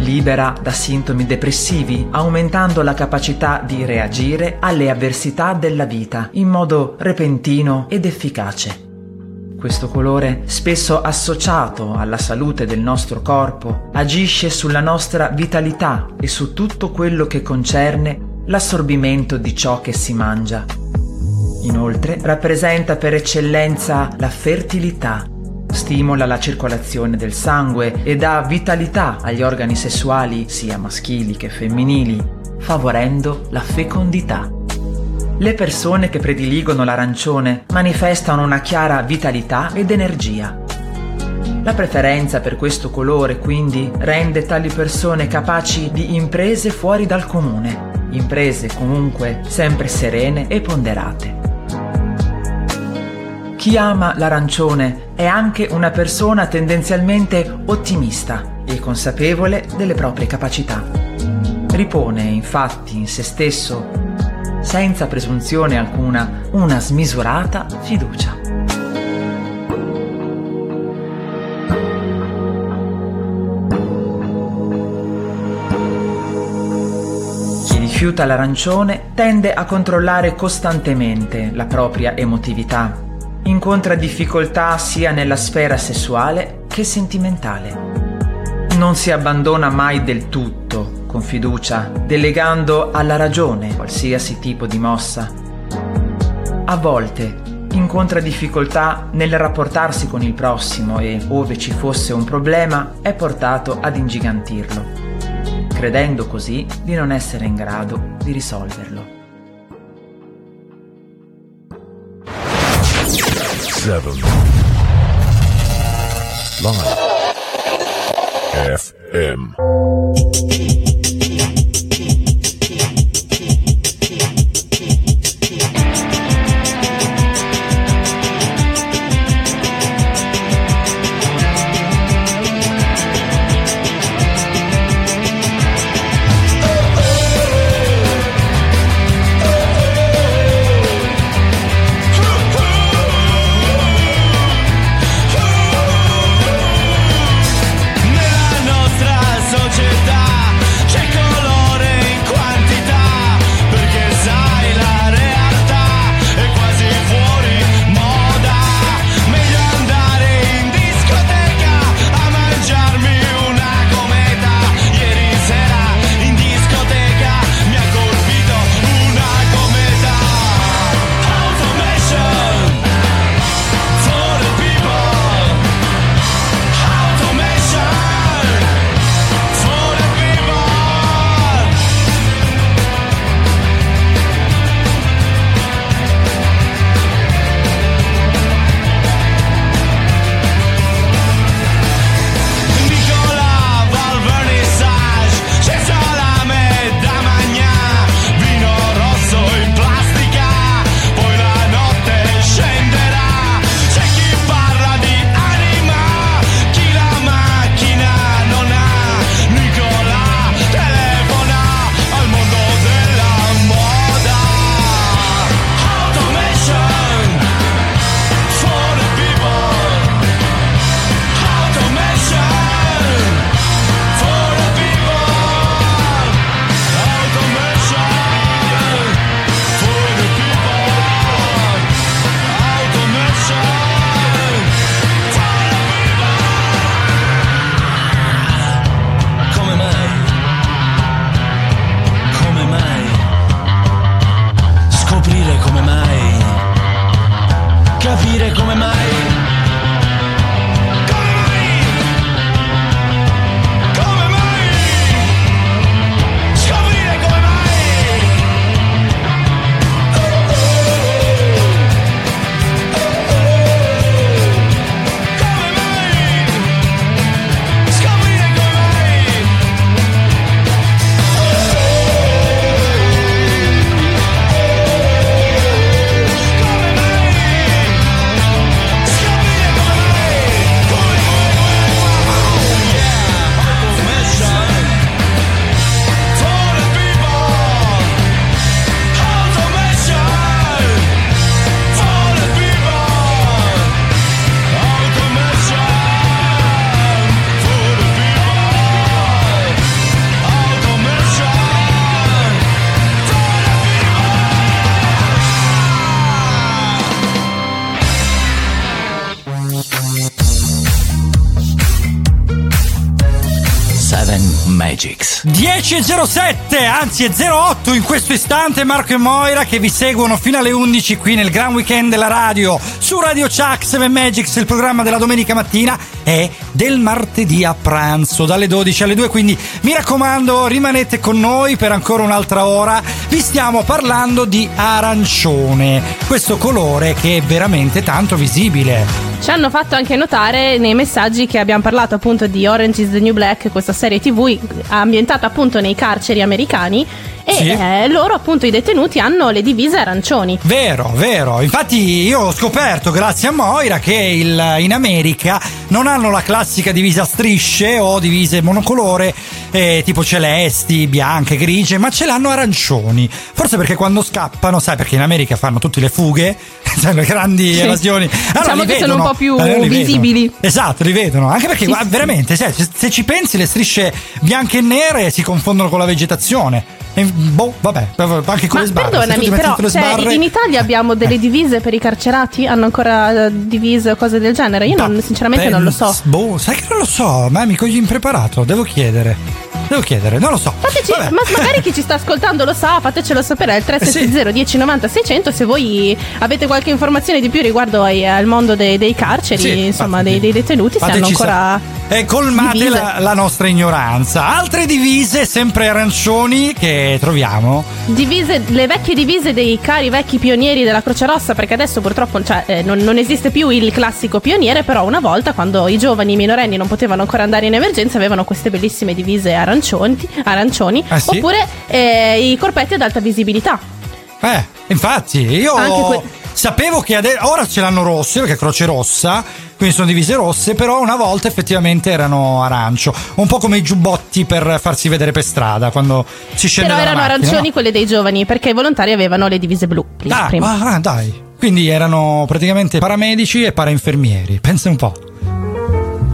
Libera da sintomi depressivi, aumentando la capacità di reagire alle avversità della vita in modo repentino ed efficace. Questo colore, spesso associato alla salute del nostro corpo, agisce sulla nostra vitalità e su tutto quello che concerne l'assorbimento di ciò che si mangia. Inoltre rappresenta per eccellenza la fertilità, stimola la circolazione del sangue e dà vitalità agli organi sessuali sia maschili che femminili, favorendo la fecondità. Le persone che prediligono l'arancione manifestano una chiara vitalità ed energia. La preferenza per questo colore quindi rende tali persone capaci di imprese fuori dal comune, imprese comunque sempre serene e ponderate. Chi ama l'arancione è anche una persona tendenzialmente ottimista e consapevole delle proprie capacità. Ripone infatti in se stesso senza presunzione alcuna, una smisurata fiducia. Rifiuta l'arancione tende a controllare costantemente la propria emotività, incontra difficoltà sia nella sfera sessuale che sentimentale. Non si abbandona mai del tutto con fiducia, delegando alla ragione qualsiasi tipo di mossa. A volte incontra difficoltà nel rapportarsi con il prossimo e, ove ci fosse un problema, è portato ad ingigantirlo, credendo così di non essere in grado di risolverlo. Seven. Live. FM. 10.07, anzi è 08 in questo istante Marco e Moira che vi seguono fino alle 11 qui nel Gran Weekend della radio su Radio Chuck 7 Magics, il programma della domenica mattina e del martedì a pranzo dalle 12 alle 2, quindi mi raccomando rimanete con noi per ancora un'altra ora. Vi stiamo parlando di arancione, questo colore che è veramente tanto visibile. Ci hanno fatto anche notare nei messaggi che abbiamo parlato appunto di Orange is the New Black, questa serie TV ambientata appunto nei carceri americani e Sì. eh, loro appunto i detenuti hanno le divise arancioni. Vero, vero. Infatti io ho scoperto, grazie a Moira, che il- in America non hanno la classica divisa a strisce o divise monocolore, eh, tipo celesti, bianche, grigie, ma ce l'hanno arancioni. Forse perché quando scappano, sai, perché in America fanno tutte le fughe, cioè le grandi Sì. evasioni. Diciamo li che sono un vedono. Po' più Eh, vedono. visibili. Esatto, li vedono. Anche perché, Sì, veramente, se, se ci pensi, le strisce bianche e nere si confondono con la vegetazione. E, boh, vabbè, anche con Ma le sbarre. perdonami, però cioè, sbarre- in Italia abbiamo delle divise per i carcerati? Hanno ancora eh, divise o cose del genere? Io non- sinceramente non lo so. Boh, sai che non lo so, ma mi cogli impreparato, devo chiedere. Devo chiedere, non lo so. Fateci- Vabbè. ma magari chi ci sta ascoltando lo sa, fatecelo sapere al 370 1090 600 se voi avete qualche informazione di più riguardo ai- al mondo dei, dei carceri, Sì, insomma, dei, dei detenuti, se hanno ancora sa- E colmate la, la nostra ignoranza. Altre divise, sempre arancioni, che troviamo. divise, le vecchie divise dei cari vecchi pionieri della Croce Rossa, perché adesso purtroppo cioè, eh, non, non esiste più il classico pioniere, però una volta quando i giovani minorenni non potevano ancora andare in emergenza avevano queste bellissime divise arancioni, arancioni Ah, sì? oppure eh, i corpetti ad alta visibilità. Eh, infatti, io que- sapevo che ade- ora ce l'hanno rosse, perché è Croce Rossa, quindi sono divise rosse, però una volta effettivamente erano arancio. Un po' come i giubbotti per farsi vedere per strada quando si scende Però erano macchina, arancioni no? quelle dei giovani, perché i volontari avevano le divise blu. Ah, prima. ah, dai. Quindi erano praticamente paramedici e parainfermieri. Pensa un po'.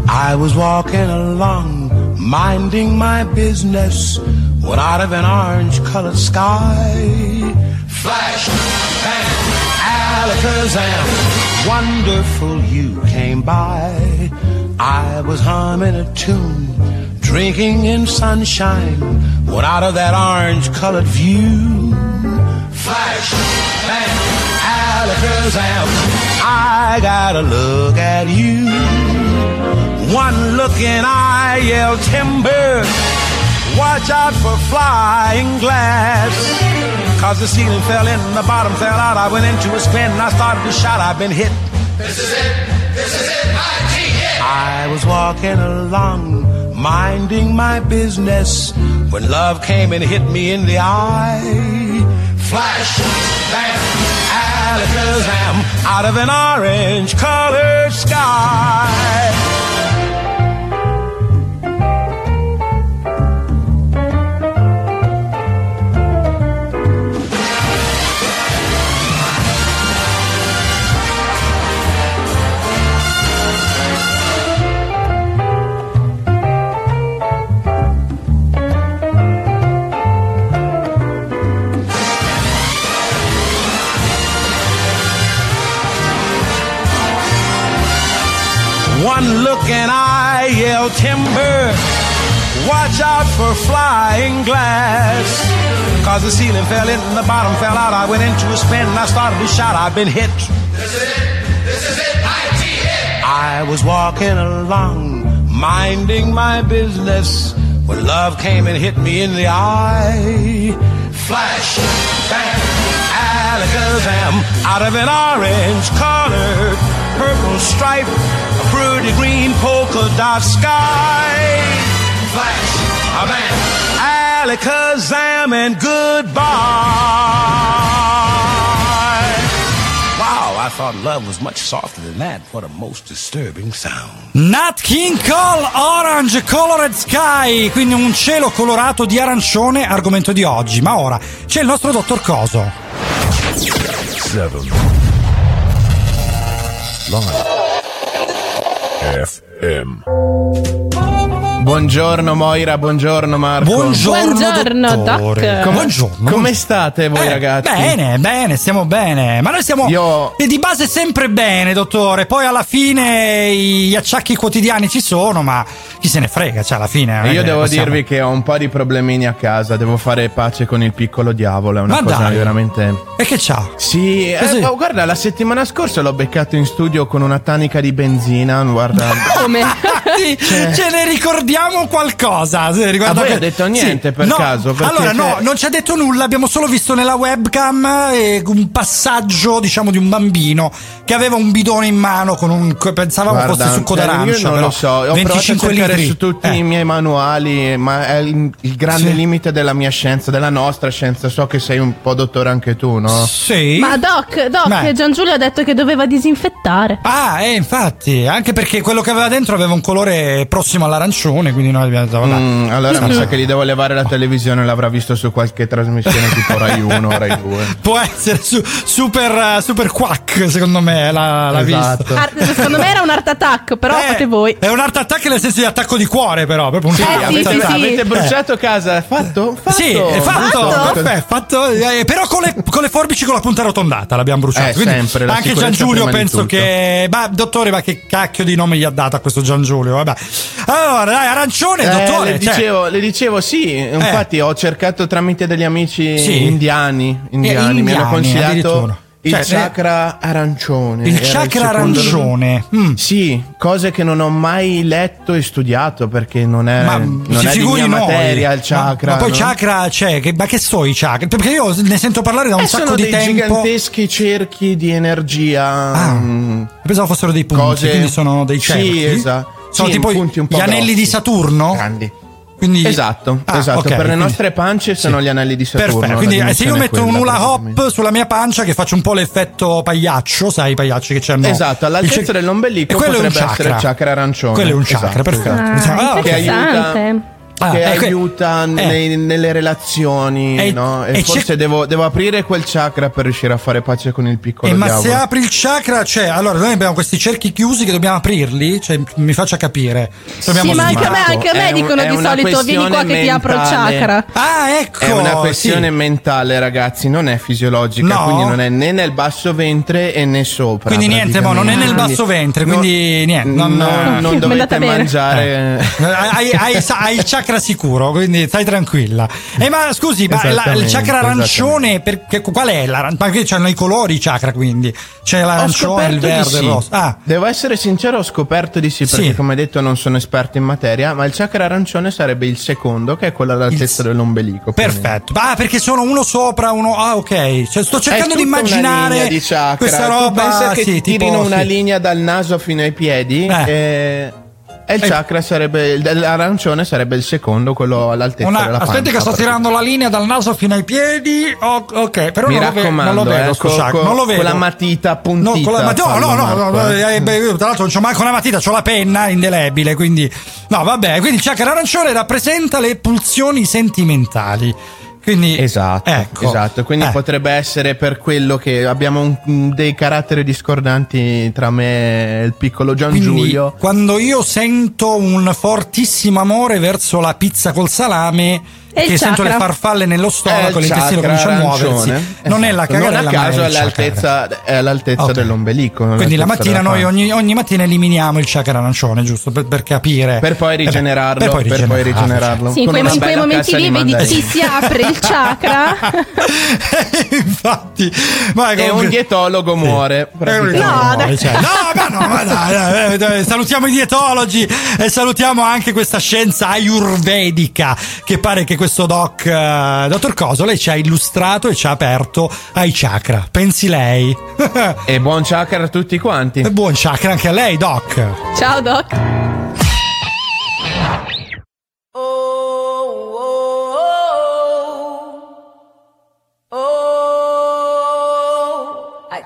I was walking along, minding my business, when out of an orange colored sky, flash, bang, alakazam, wonderful you came by. I was humming a tune, drinking in sunshine, when out of that orange colored view, flash, bang, alakazam, I gotta look at you. One look and I yell timber. Watch out for flying glass. Cause the ceiling fell in, the bottom fell out. I went into a spin and I started to shout, I've been hit. This is it. This is it. I I was walking along, minding my business, when love came and hit me in the eye. Flash, bam, alakazam, out of an orange colored sky. Timber. Watch out for flying glass. Cause the ceiling fell in and the bottom fell out. I went into a spin and I started to shout, I've been hit. This is it. This is it. I I was walking along, minding my business, when love came and hit me in the eye. Flash, bang, alakazam, out of an orange colored purple stripe, a pretty green polka dot sky. Flash, a bang, alakazam, and goodbye. Wow, I thought love was much softer than that. What a most disturbing sound. Nat King Cole Orange Colored Sky, quindi un cielo colorato di arancione, argomento di oggi. Ma ora c'è il nostro dottor Coso. 7 Live FM Buongiorno Moira, buongiorno Marco. Buongiorno, Buongiorno, dottore. Doc. Come, Buongiorno. come state voi Eh, ragazzi? Bene, bene, stiamo bene. Ma noi stiamo Io- e di base sempre bene, dottore. Poi alla fine gli acciacchi quotidiani ci sono, ma chi se ne frega, cioè alla fine. Io devo possiamo- dirvi che ho un po' di problemini a casa, devo fare pace con il piccolo diavolo, è una Ma cosa dai. veramente... E che c'ha? Sì, eh, oh, guarda, la settimana scorsa l'ho beccato in studio con una tanica di benzina, guarda... Come? Sì, Ce ne ricordiamo qualcosa. Se riguarda Ah, voi que- ha detto niente, per no, caso, allora, no, non ci ha detto nulla. Abbiamo solo visto nella webcam eh, un passaggio, diciamo, di un bambino che aveva un bidone in mano con un. Pensavamo Guarda, fosse succo cioè, d'arancia. Io non però lo so, ho provato a 25 cercare litri. su tutti Eh. i miei manuali, ma è il, il grande Sì. limite della mia scienza, della nostra scienza. So che sei un po' dottore anche tu, no? Sì. Ma Doc, Doc, Beh. Gian Giulio ha detto che doveva disinfettare. Ah, eh, infatti, anche perché quello che aveva dentro aveva un colore prossimo all'arancione, quindi noi abbiamo detto, vabbè. Mm, allora mi sa che gli devo levare la televisione, l'avrà visto su qualche trasmissione tipo Rai 1 Rai 2. Può essere su- super, super quack, secondo me, l'ha, l'ha Esatto. visto. Ar- secondo me era un art attack, però Eh, fate voi. È un art attack nel senso di attacco di cuore, però. Proprio un Sì, art sì, attack. sì, sì. Avete bruciato casa? Fatto? Fatto? Sì, è fatto, Fatto? perfetto, fatto, eh, però con le, con le forbici con la punta arrotondata l'abbiamo bruciato. Eh, Quindi sempre, la anche Gian Giulio penso che. Ma dottore, ma che cacchio di nome gli ha dato a questo Gian Giulio? Vabbè. Allora, dai, arancione, Eh, dottore. le, cioè- dicevo, le dicevo sì, infatti ho cercato tramite degli amici Sì. indiani, indiani, Eh, mi hanno indiani, consigliato addirittura. Il Cioè, chakra arancione. il chakra secondo- arancione. Mm. Sì, cose che non ho mai letto e studiato perché non è, Ma non è di materia il chakra. Ma, ma poi no? chakra c'è, che, ma che so i chakra? Perché io ne sento parlare da un Eh, sacco sono di dei tempo. giganteschi cerchi di energia. Ah, mm, Pensavo fossero dei punti, cose- quindi sono dei cerchi. Sì, esatto. Sono Sì, tipo punti un po' gli anelli di. Saturno? Grandi. Quindi... Esatto, Ah, esatto. ok, per le nostre pance sono gli anelli di Saturno. Perfetto, quindi se io metto un hula hop sulla mia pancia che faccio un po' l'effetto pagliaccio, sai, i pagliacci che c'hanno Esatto, all'altezza il dell'ombelico E quello è un potrebbe essere il chakra. chakra arancione. Quello è un chakra, Esatto, perfetto. esatto. Diciamo, ah, Che ok. Ah, che ecco. aiuta Eh. nei- nelle relazioni, E- no? E, e forse devo, devo aprire quel chakra per riuscire a fare pace con il piccolo Eh, ma diavolo. se apri il chakra, cioè, allora noi abbiamo questi cerchi chiusi che dobbiamo aprirli, cioè, mi faccia capire. Dobbiamo Sì, ma anche a me, Marco, anche a me è un- dicono è di solito vieni qua questione che ti apro il mentale. chakra. Ah, ecco. È una questione sì. mentale, ragazzi, non è fisiologica, No. quindi non è né nel basso ventre e né sopra. Quindi niente, mo, non è nel basso ventre, No, quindi niente. Non, no, eh, non Mi è dovete mangiare. Eh, hai, hai- hai il chakra sicuro, quindi stai tranquilla. Eh, ma scusi, ma la- il chakra arancione, perché, qual è l'arancione? Perché c'hanno i colori chakra, quindi c'è l'arancione, il verde, il sì. rosso. Ah, Devo essere sincero, ho scoperto di sì, perché Sì. come detto non sono esperto in materia, ma il chakra arancione sarebbe il secondo, che è quello all'altezza dell'ombelico. più o meno. perfetto. Ah, perché sono uno sopra, uno. Ah, ok. Cioè, sto cercando di immaginare di chakra. questa Tu roba. pensa che sì, ti tipo, tirino una sì. linea dal naso fino ai piedi Eh. e, e il Eh. chakra sarebbe l'arancione sarebbe il secondo, quello all'altezza Una- della aspetti pancia, che sto tirando la linea dal naso fino ai piedi. Oh, ok, però Mi non, raccomando, lo vedo eh, sto co- chakra. co- non lo vedo. con la matita No, appuntita. con la matita, no, no, no, no, Marco, eh. eh, beh, tra l'altro non c'ho manco la matita, c'ho la penna indelebile, quindi no, vabbè, quindi il chakra arancione rappresenta le pulsioni sentimentali. Quindi Esatto, ecco. esatto. Quindi Eh. potrebbe essere per quello che abbiamo un- dei caratteri discordanti tra me e il piccolo Gian Quindi, Giulio. quando io sento un fortissimo amore verso la pizza col salame, che sento le farfalle nello stomaco, il l'intestino chakra comincia a muoversi. Non è la cagata Non a caso è all'altezza, è all'altezza dell'ombelico. Quindi la mattina noi ogni, ogni mattina eliminiamo il chakra arancione, giusto? Per, per capire. Per poi rigenerarlo, Per poi per poi rigenerarlo, rigenerarlo. Sì, in Con quei, in quei momenti lì di vedi si, si apre il chakra. Infatti, ma E un dietologo muore. praticamente. No. Cioè, no, ma no, ma dai, dai, dai, salutiamo i dietologi e salutiamo anche questa scienza ayurvedica che pare che questo doc, eh, dottor Coso, lei ci ha illustrato e ci ha aperto ai chakra. Pensi lei? E buon chakra a tutti quanti. E buon chakra anche a lei, doc. Ciao Doc. I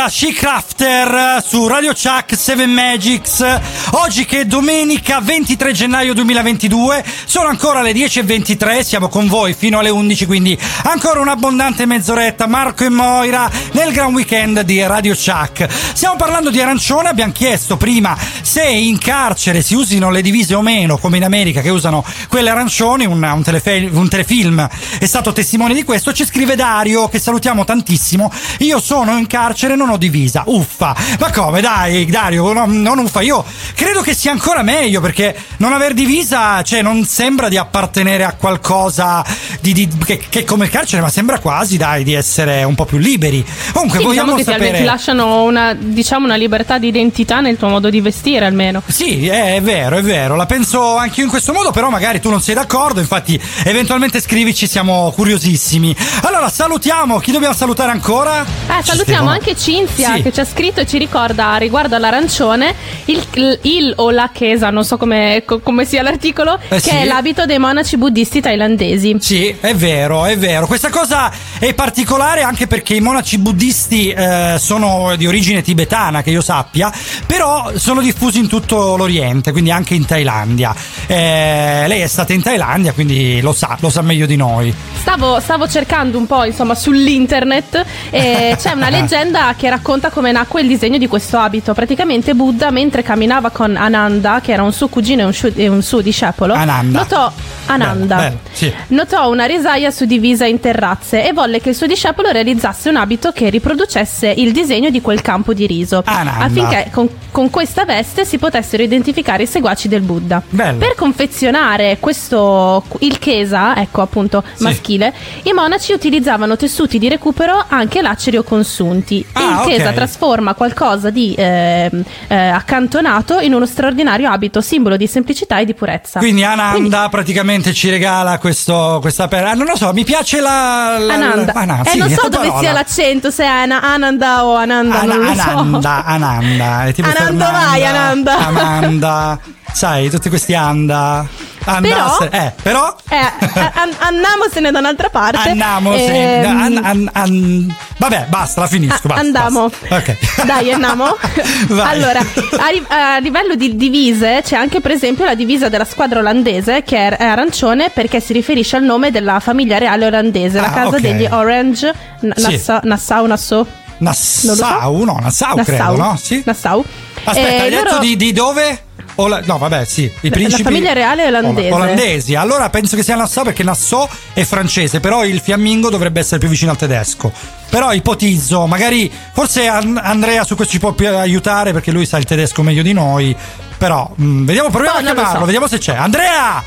era She Crafter su Radio Chuck 7 Magics. Oggi che è domenica 23 gennaio 2022, sono ancora le 10.23, siamo con voi fino alle 11, quindi ancora un'abbondante mezz'oretta. Marco e Moira nel gran weekend di Radio Chuck. Stiamo parlando di arancione, abbiamo chiesto prima se in carcere si usino le divise o meno, come in America che usano quelle arancioni, un, un telefe- un telefilm è stato testimone di questo. Ci scrive Dario, che salutiamo tantissimo. Io sono in carcere, non ho divisa. Uffa. Ma come? Dai, Dario, no- non uffa. Io credo che sia ancora meglio perché non aver divisa, cioè, non sembra di appartenere a qualcosa di, di- che, che come il carcere, ma sembra quasi, dai, di essere un po' più liberi. Comunque, Sì, vogliamo diciamo sapere. ti lasciano una, diciamo, una libertà di identità nel tuo modo di vestire almeno. Sì, è, è vero, è vero, la penso anche io in questo modo, però magari tu non sei d'accordo, infatti eventualmente scrivici, siamo curiosissimi. Allora, salutiamo, chi dobbiamo salutare ancora? Eh, salutiamo anche Cinzia Sì. che ci ha scritto e ci ricorda riguardo all'arancione il, il- il o la chiesa, non so come, co- come sia l'articolo, Eh, che sì. è l'abito dei monaci buddisti thailandesi. Sì, è vero, è vero. Questa cosa è particolare anche perché i monaci buddisti eh, sono di origine tibetana, che io sappia, però sono diffusi in tutto l'Oriente, quindi anche in Thailandia. Eh, lei è stata in Thailandia, quindi lo sa, lo sa meglio di noi. Stavo, stavo cercando un po' insomma sull'internet e c'è una leggenda che racconta come nacque il disegno di questo abito. Praticamente Buddha, mentre camminava con Ananda, che era un suo cugino e un, suo- discepolo, Ananda. notò Ananda. Bello, bello, sì. Notò una risaia suddivisa in terrazze e volle che il suo discepolo realizzasse un abito che riproducesse il disegno di quel campo di riso, Ananda. affinché con, con questa veste si potessero identificare i seguaci del Buddha. Bello. Per confezionare questo il chesa, ecco appunto Sì. maschile, i monaci utilizzavano tessuti di recupero anche laceri o consunti. Ah, il chesa ok. trasforma qualcosa di ehm, eh, accantonato in uno straordinario abito, simbolo di semplicità e di purezza. Quindi Ananda praticamente ci regala questo, questa perla. Non lo so, mi piace la. la- Ananda. la- Ananda, eh, sì, non so la dove parola. sia l'accento, se è Ana- Ananda o Ananda, Ana- non lo so. Ananda, Ananda. È tipo Ananda, Fernanda, vai, Ananda. Amanda. Sai, tutti questi anda. Andasse- Però- eh, però. Eh, eh, an- andiamosene da un'altra parte. Andiamosene. Ehm, An- an- an- Vabbè, basta, la finisco. Basta, andiamo. basta. Ok. Dai, andiamo. Allora, a, ri- a livello di divise c'è anche per esempio la divisa della squadra olandese che è, arancione perché si riferisce al nome della famiglia reale olandese, la Ah, casa ok. degli Orange, N- Sì. Nassau, Nassau, Nassau. Nassau, no, Nassau, credo, no? Sì. Nassau. Aspetta, Eh, hai detto loro- di, di dove? Ola- no, vabbè, sì. I La- principi. la famiglia reale olandese. Ola- Olandesi. Allora penso che sia Nassau perché Nassau è francese, però il fiammingo dovrebbe essere più vicino al tedesco. Però ipotizzo, magari forse An- Andrea su questo ci può più aiutare perché lui sa il tedesco meglio di noi. Però mm, vediamo, proviamo Oh, a chiamarlo, so. vediamo se c'è. Andrea!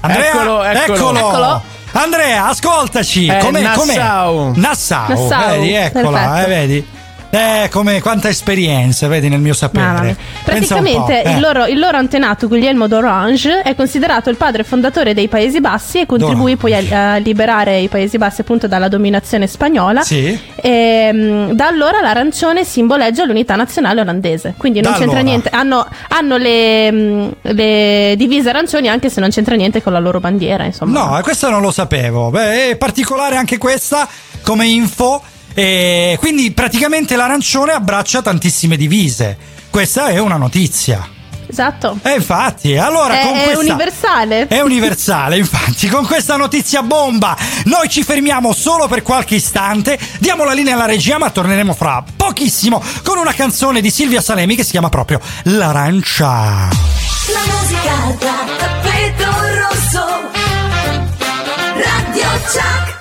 Andrea! Eccolo, eccolo. Eccolo. Andrea, ascoltaci! È com'è, Nassau. com'è? Nassau, Nassau, vedi, eccola, eh, vedi? Eh, come quanta esperienza, vedi, nel mio sapere. Praticamente eh. il, loro, il loro antenato Guglielmo d'Orange è considerato il padre fondatore dei Paesi Bassi e contribuì poi a, a liberare i Paesi Bassi appunto dalla dominazione spagnola. Sì. E, mm, da allora l'arancione simboleggia l'unità nazionale olandese. Quindi non Da c'entra allora. niente. Hanno, hanno le, mm, le divise arancioni anche se non c'entra niente con la loro bandiera. Insomma. No, eh, questa non lo sapevo. Beh, è particolare anche questa come info. E quindi praticamente l'arancione abbraccia tantissime divise. Questa è una notizia. Esatto. E infatti, allora È, con è questa universale. È universale, infatti, con questa notizia bomba noi ci fermiamo solo per qualche istante, diamo la linea alla regia, ma torneremo fra pochissimo con una canzone di Silvia Salemi che si chiama proprio L'arancia. La musica da tappeto rosso. Radio Chuck.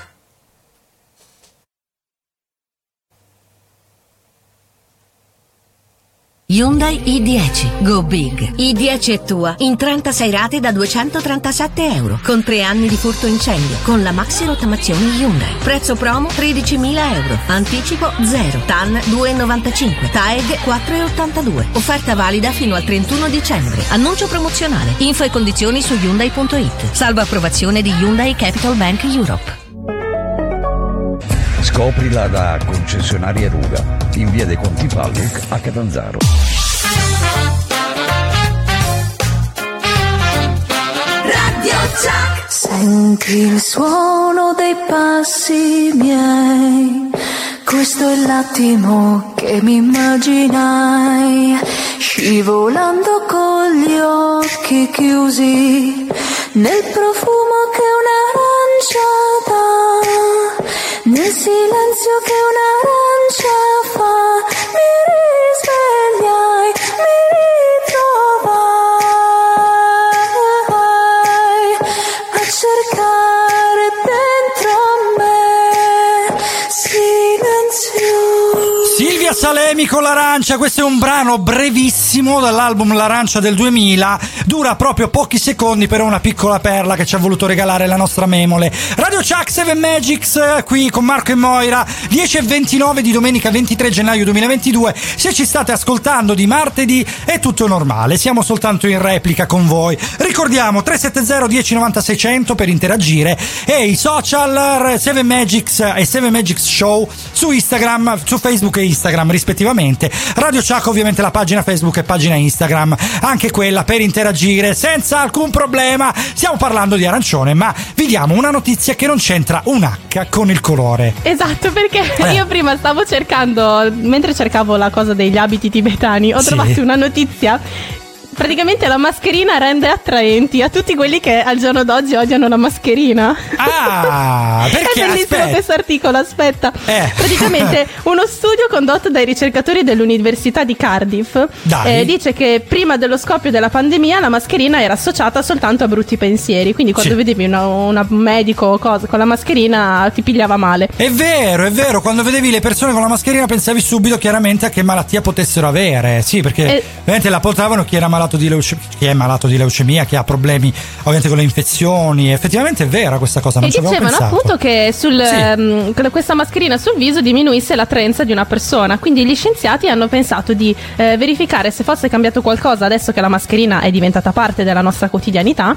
Hyundai i10 Go Big. I10 è tua in 36 rate da 237 euro con 3 anni di furto incendio con la maxi rottamazione Hyundai. Prezzo promo 13.000 euro. Anticipo 0. TAN 2,95. TAEG 4,82. Offerta valida fino al 31 dicembre. Annuncio promozionale. Info e condizioni su Hyundai.it. Salvo approvazione di Hyundai Capital Bank Europe. Scoprila da concessionaria Ruga in via dei Conti Palluc a Catanzaro. Radio Chuck. Senti il suono dei passi miei. Questo è l'attimo che mi immaginai. Scivolando con gli occhi chiusi. Nel profumo che un'arancia dà. Nel silenzio che un'arancia fa. Mi Salemi con l'arancia, questo è un brano brevissimo dall'album L'arancia del 2000, dura proprio pochi secondi però una piccola perla che ci ha voluto regalare la nostra memole. Radio Chuck 7 Magics eh, qui con Marco e Moira, 10 e 29 di domenica 23 gennaio 2022. Se ci state ascoltando di martedì è tutto normale, siamo soltanto in replica con voi. Ricordiamo 370 1090 600 per interagire e i social 7 Magics e 7 Magics Show su Instagram, su Facebook e Instagram rispettivamente. Radio Chuck ovviamente la pagina Facebook e pagina Instagram, anche quella per interagire senza alcun problema. Stiamo parlando di arancione, ma vi diamo una notizia che non c'entra un H con il colore. Esatto, perché Eh. io prima stavo cercando, mentre cercavo la cosa degli abiti tibetani, ho Sì. trovato una notizia praticamente la mascherina rende attraenti a tutti quelli che al giorno d'oggi odiano la mascherina. Ah, perché? È bellissimo Aspetta. questo articolo, aspetta. Eh. Praticamente uno studio condotto dai ricercatori dell'Università di Cardiff eh, dice che prima dello scoppio della pandemia la mascherina era associata soltanto a brutti pensieri, quindi quando Sì. vedevi un medico o cosa con la mascherina ti pigliava male. È vero, è vero, quando vedevi le persone con la mascherina pensavi subito chiaramente a che malattia potessero avere. Sì, perché Eh. ovviamente la portavano chi era malato di leucemia, chi è malato di leucemia, chi ha problemi ovviamente con le infezioni. Effettivamente è vera questa cosa, non E dicevano pensato. appunto che sul, Sì. con questa mascherina sul viso diminuisse l'attraenza di una persona. Quindi gli scienziati hanno pensato di eh, verificare se fosse cambiato qualcosa adesso che la mascherina è diventata parte della nostra quotidianità.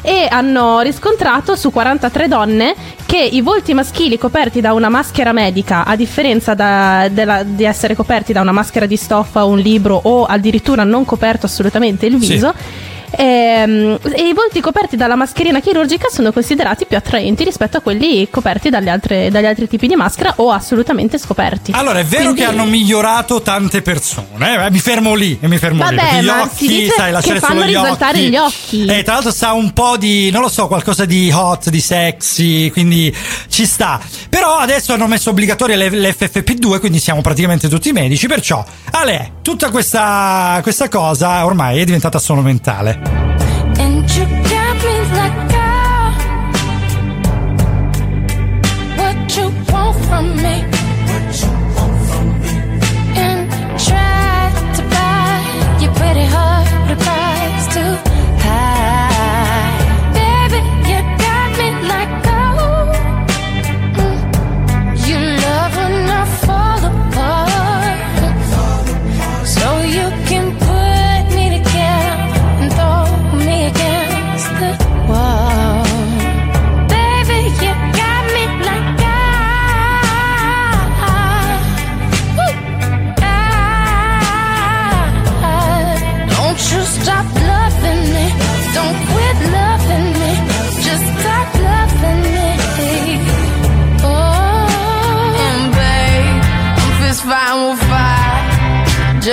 E hanno riscontrato su 43 donne che i volti maschili coperti da una maschera medica, a differenza da- della- di essere coperti da una maschera di stoffa o un libro o addirittura non coperto assolutamente il Sì. viso, Ehm, e i volti coperti dalla mascherina chirurgica sono considerati più attraenti rispetto a quelli coperti dalle altre- dagli altri tipi di maschera o assolutamente scoperti. Allora, è vero Quindi- che hanno migliorato tante persone. eh, mi fermo lì, e mi fermo lì. Vabbè, Perché gli occhi, sai, lasciare solo gli risaltare occhi. gli occhi. Eh, tra l'altro sa un po' di, non lo so, qualcosa di hot, di sexy, quindi ci sta. Però adesso hanno messo obbligatoria le- l'FFP2, quindi siamo praticamente tutti medici. Perciò, Ale, tutta questa, questa cosa ormai è diventata solo mentale. And you got me like, what you want from me?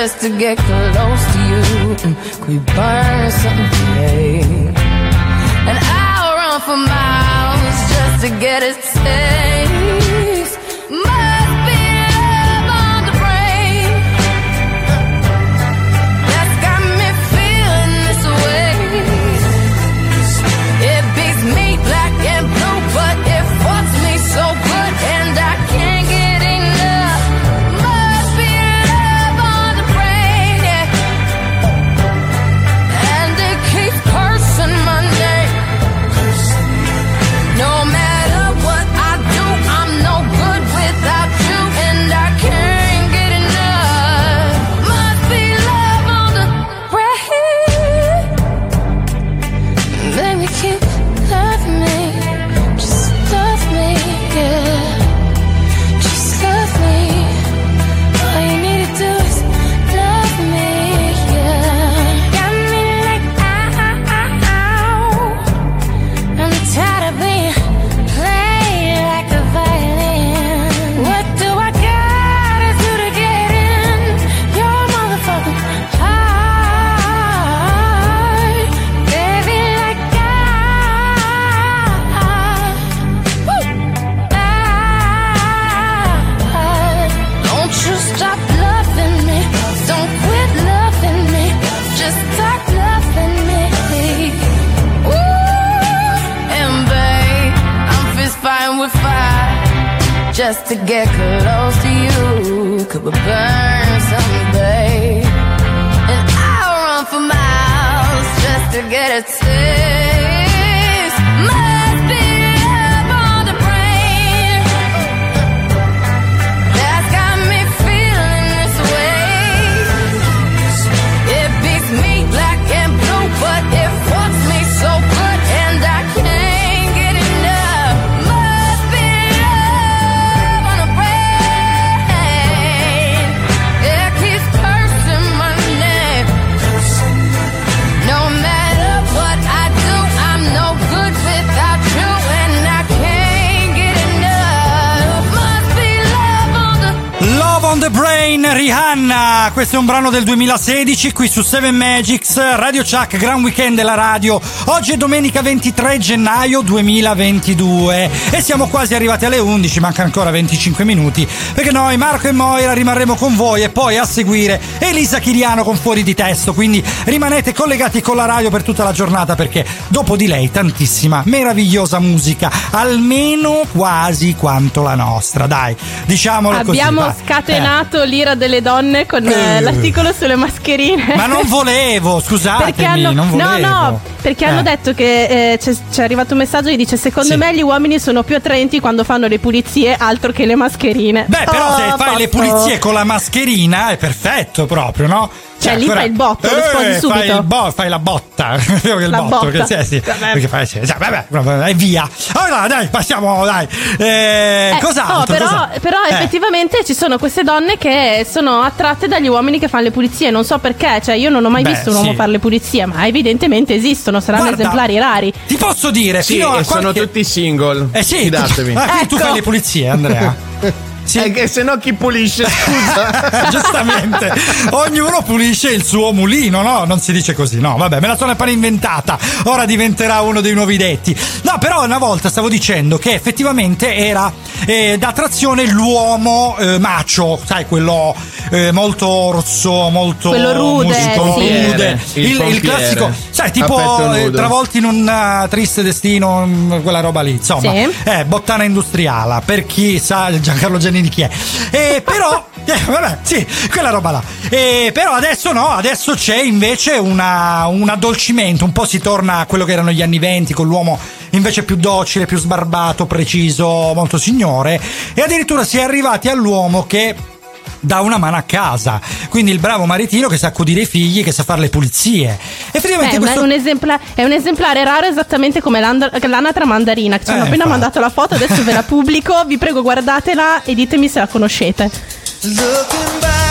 Just to get close to you. Mm, Could we burn something today? And I'll run for miles just to get a taste. Just to get close Questo è un brano del 2016 qui su 7 Magics, Radio Chuck, Gran Weekend della radio. Oggi è domenica 23 gennaio 2022 e siamo quasi arrivati alle 11, manca ancora 25 minuti perché noi, Marco e Moira, rimarremo con voi e poi a seguire Elisa Chiriano con Fuori di Testo. Quindi rimanete collegati con la radio per tutta la giornata perché dopo di lei tantissima meravigliosa musica, almeno quasi quanto la nostra. Dai, diciamolo così. Abbiamo scatenato l'ira delle donne con eh, l'articolo sulle mascherine. Ma non volevo, perché hanno, no, no, perché Eh. hanno detto che eh, c'è, c'è arrivato un messaggio che dice: Secondo Sì. me gli uomini sono più attraenti quando fanno le pulizie, altro che le mascherine. Beh, però Oh, se fai le fatto. pulizie con la mascherina è perfetto proprio, no? Cioè, lì fai il botto, Eh, subito. Fai, il bo- fai la botta. Vero che il La botto. botta. Che, sì, sì, Vabbè. perché fai, sì, cioè, vabbè, vabbè, via. Allora, dai, passiamo, dai. Eh, Eh, cos'altro? no, però, Cosa- però Eh. effettivamente ci sono queste donne che sono attratte dagli uomini che fanno le pulizie. Non so perché, cioè io non ho mai Beh, visto un uomo sì. fare le pulizie, ma evidentemente esistono, saranno Guarda, esemplari rari. Ti posso dire, Sì, fino a e sono qualche... tutti single. Eh sì, Fidatevi. Ah, tu Ecco. fai le pulizie, Andrea. Sì. Eh, che se no chi pulisce, scusa. Giustamente, ognuno pulisce il suo mulino, no? Non si dice così, no? Vabbè, me la sono appena inventata. Ora diventerà uno dei nuovi detti. No, però una volta stavo dicendo che effettivamente era eh, d'attrazione l'uomo eh, macio, sai, quello eh, molto rosso, molto Quello rude, muscolo, sì. rude. Il Il, il classico, sai, tipo eh, travolti in un eh, triste destino, mm, quella roba lì, insomma. Sì. Eh, bottana industriale, per chi sa Giancarlo Giannini chi è. E però, eh, vabbè, sì, quella roba là. E però adesso no, adesso c'è invece una- un addolcimento, un po' si torna a quello che erano gli anni venti con l'uomo invece più docile, più sbarbato, preciso, molto signore. E addirittura si è arrivati all'uomo che dà una mano a casa, quindi il bravo maritino che sa accudire i figli, che sa fare le pulizie. Effettivamente Eh, questo è, un esempla- è un esemplare raro esattamente come l'anatra mandarina che ci hanno Eh, appena infatti. mandato la foto, adesso ve la pubblico, vi prego guardatela e ditemi se la conoscete. Looking back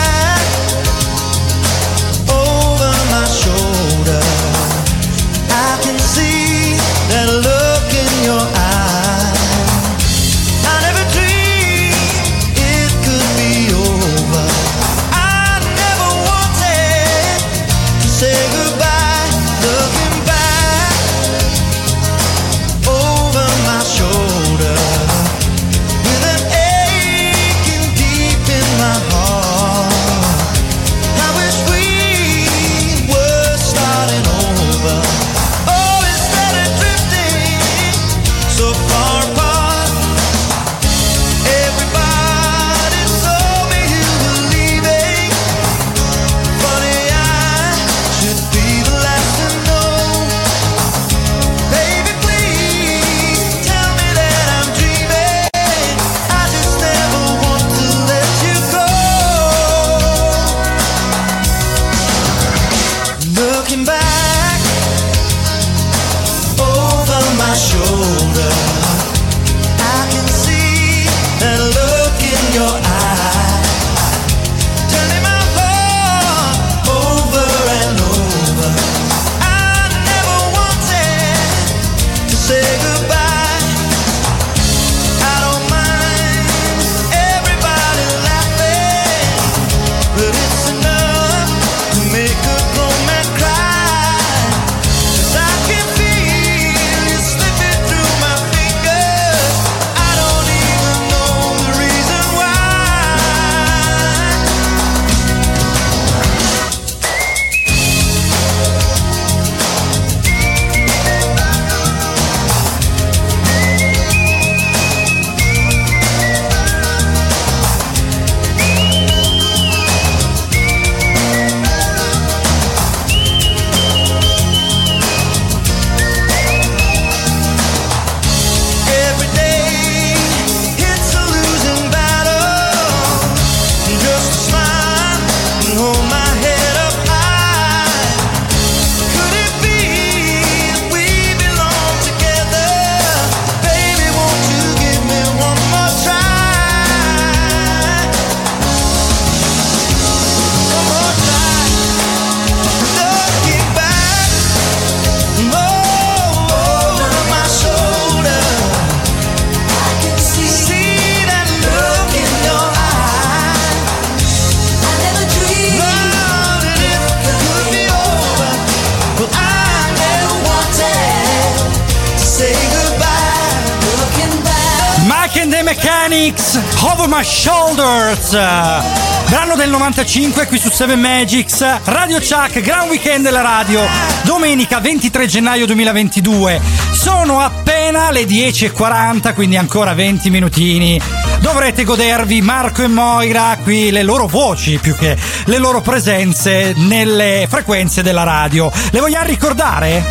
Brano del 95 qui su 7 Magics. Radio Chuck, Gran Weekend della radio. Domenica 23 gennaio 2022. Sono appena le 10.40, quindi ancora 20 minutini. Dovrete godervi Marco e Moira, qui le loro voci più che le loro presenze nelle frequenze della radio. Le vogliamo ricordare?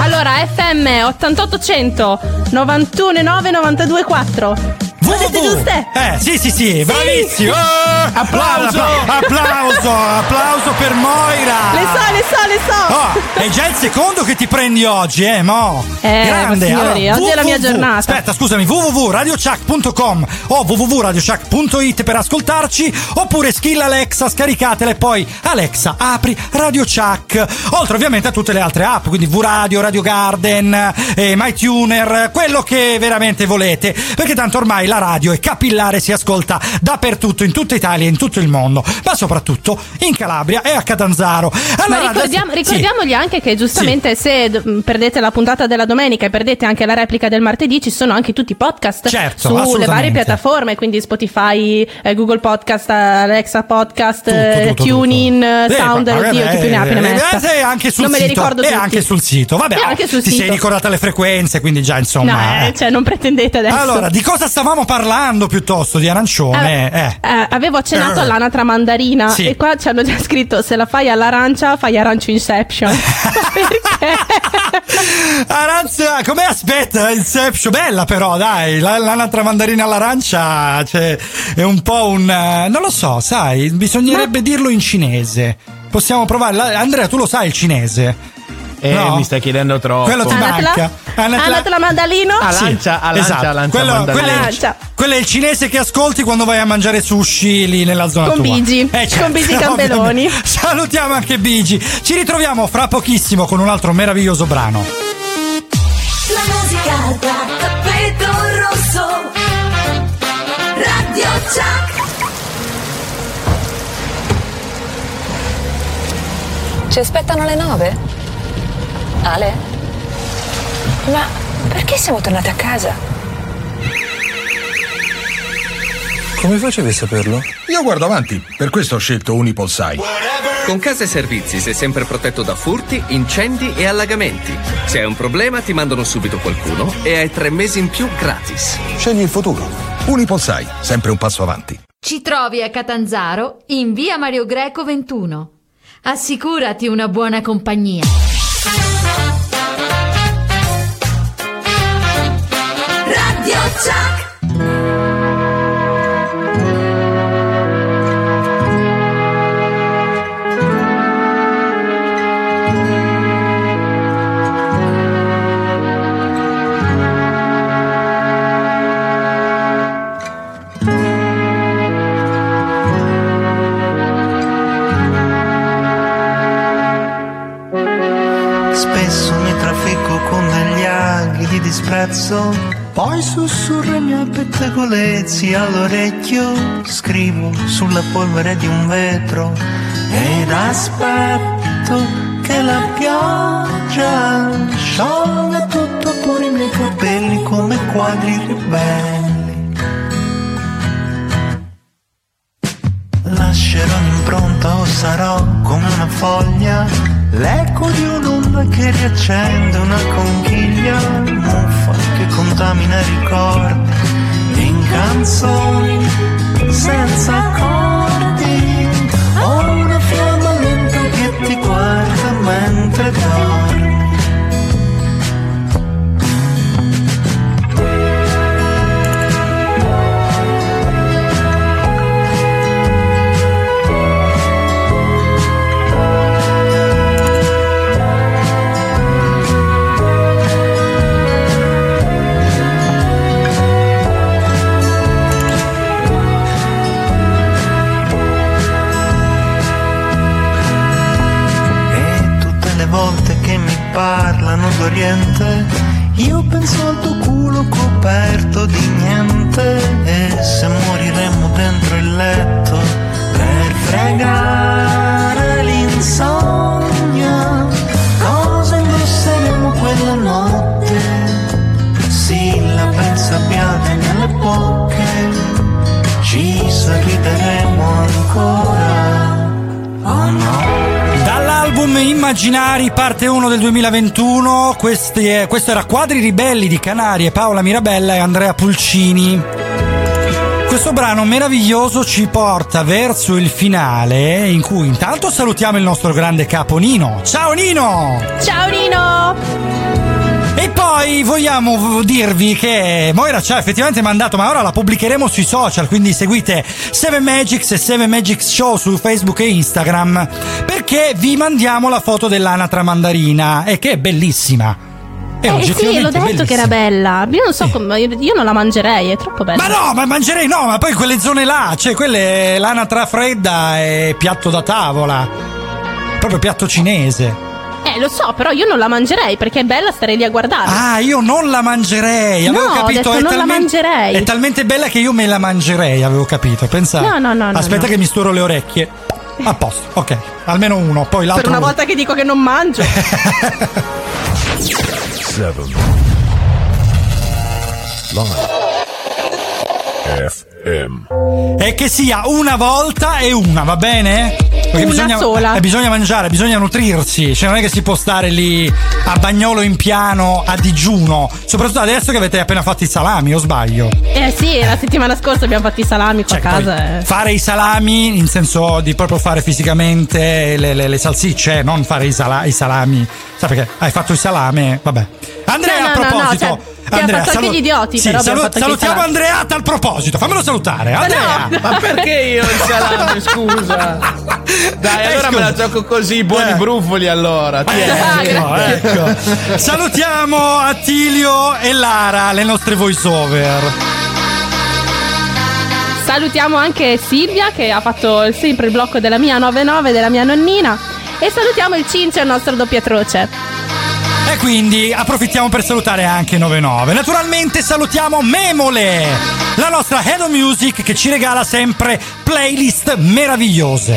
Allora, FM 8800 919 924. Siete giuste? Eh, sì, sì, sì, bravissimo. Applauso. Applauso, applauso, per Moira. Le so, le so, le so. Oh, è già il secondo che ti prendi oggi, eh, mo. Eh, Grande. signori, oggi è la mia giornata. Aspetta, scusami, www.radiochuck.com o www.radiochuck.it per ascoltarci, oppure skill Alexa, scaricatela e poi Alexa, apri Radio Chuck. Oltre ovviamente a tutte le altre app, quindi V-Radio, Radio Garden, eh, MyTuner, quello che veramente volete, perché tanto ormai la radio è capillare, si ascolta dappertutto, in tutta Italia e in tutto il mondo, ma soprattutto in Calabria e a Catanzaro. Allora, ricordiamo- adesso- sì. ricordiamogli anche che giustamente se d- perdete la puntata della domenica e perdete anche la replica del martedì, ci sono anche tutti i podcast Certo, sulle varie piattaforme, quindi Spotify, eh, Google Podcast, Alexa Podcast, tutto, TuneIn, Eh, ma- oddio, eh, chi più ne ha più ne eh, metta. e anche sul non me li sito, ricordo e tutti. anche sul sito. Vabbè, oh, sul ti sei sito. ricordata le frequenze, quindi già insomma. No, eh. cioè, non pretendete adesso. Allora, di cosa stavamo parlando piuttosto? Di arancione? Eh. Eh, avevo accennato Eh. all'anatra mandarina Sì. e qua ci hanno già scritto se la fai all'arancia fai arancio inception. Aranza, come aspetta? Inception, bella però, dai. La, l'anatra mandarina all'arancia cioè, è un po' un. eh, non lo so, sai, bisognerebbe dirlo in cinese. Possiamo provare. Andrea, tu lo sai il cinese? Eh, No? mi stai chiedendo troppo. Quello ti manca. Anatla- Anatla mandalino? Ah, lancia, ah, lancia, esatto. lancia quello, quello è, Lancia. quello è il cinese che ascolti quando vai a mangiare sushi lì nella zona Con tua. Bigi, Eh, certo, con Bigi Campeloni. Salutiamo anche Bigi. Ci ritroviamo fra pochissimo con un altro meraviglioso brano. La musica da tappeto rosso. Radio Chuck. Ci aspettano le nove? Ale? Ma perché siamo tornati a casa? Come facevi a saperlo? Io guardo avanti, per questo ho scelto Unipolsai. Con Casa e Servizi sei sempre protetto da furti, incendi e allagamenti. Se hai un problema ti mandano subito qualcuno e hai tre mesi in più gratis. Scegli il futuro. Unipolsai, sempre un passo avanti. Ci trovi a Catanzaro in via Mario Greco 21. Assicurati una buona compagnia. Poi sussurro i miei pettegolezzi all'orecchio, scrivo sulla polvere di un vetro ed aspetto che la pioggia sciolga tutto pure i miei capelli come quadri ribelli. Lascerò un'impronta o sarò come una foglia, l'eco di un'onda che riaccende una 2021, questi è- questo era Quadri Ribelli di Canarie, Paola Mirabella e Andrea Pulcini. Questo brano meraviglioso ci porta verso il finale, in cui intanto salutiamo il nostro grande capo Nino. Ciao Nino! Ciao Nino! E poi vogliamo dirvi che Moira ci ha effettivamente mandato, ma ora la pubblicheremo sui social, quindi seguite 7 Magics e 7 Magics Show su Facebook e Instagram, perché vi mandiamo la foto dell'anatra mandarina, e che è bellissima. È Eh sì, l'ho detto bellissima. che era bella. Io non so come. Io non la mangerei, è troppo bella. Ma no, ma mangerei no, ma poi quelle zone là, cioè quelle l'anatra fredda e piatto da tavola. Proprio piatto cinese. Eh, lo so, però io non la mangerei perché è bella stare lì a guardare. Ah, io non la mangerei. Avevo No, ho capito, detto è, non la mangerei. è talmente bella che io me la mangerei, avevo capito. Pensa. No, no, no, no, Aspetta no. che mi sturo le orecchie. A posto, ok. Almeno uno, poi l'altro. per una volta che dico che non mangio. 7 Live FM E che sia una volta e una, va bene? Perché Una bisogna, sola. eh, bisogna mangiare, bisogna nutrirsi. Cioè, non è che si può stare lì a bagnolo in piano a digiuno. Soprattutto adesso che avete appena fatto i salami, o sbaglio? eh sì, la settimana scorsa abbiamo fatto i salami qua a casa. Cioè, eh. Fare i salami in senso di proprio fare fisicamente le, le- le salsicce, non fare i, sala- i salami. Sai perché hai fatto il salame? Vabbè. Andrea, No, no, a no, no, proposito. cioè, abbiamo Andrea, fatto anche gli idioti, sì, però salu- salutiamo. Andrea al proposito. Fammelo salutare. Andrea. Ma perché io il salame, scusa? Dai, allora me la gioco così, buoni brufoli allora. Tieni. Ecco, ecco. Salutiamo Attilio e Lara, le nostre voice over. Salutiamo anche Silvia che ha fatto il- sempre il blocco della mia 99 della mia nonnina. E salutiamo il Cincio, il nostro doppiatroce. E quindi approfittiamo per salutare anche 99. Naturalmente salutiamo Memole, la nostra Head of Music che ci regala sempre playlist meravigliose.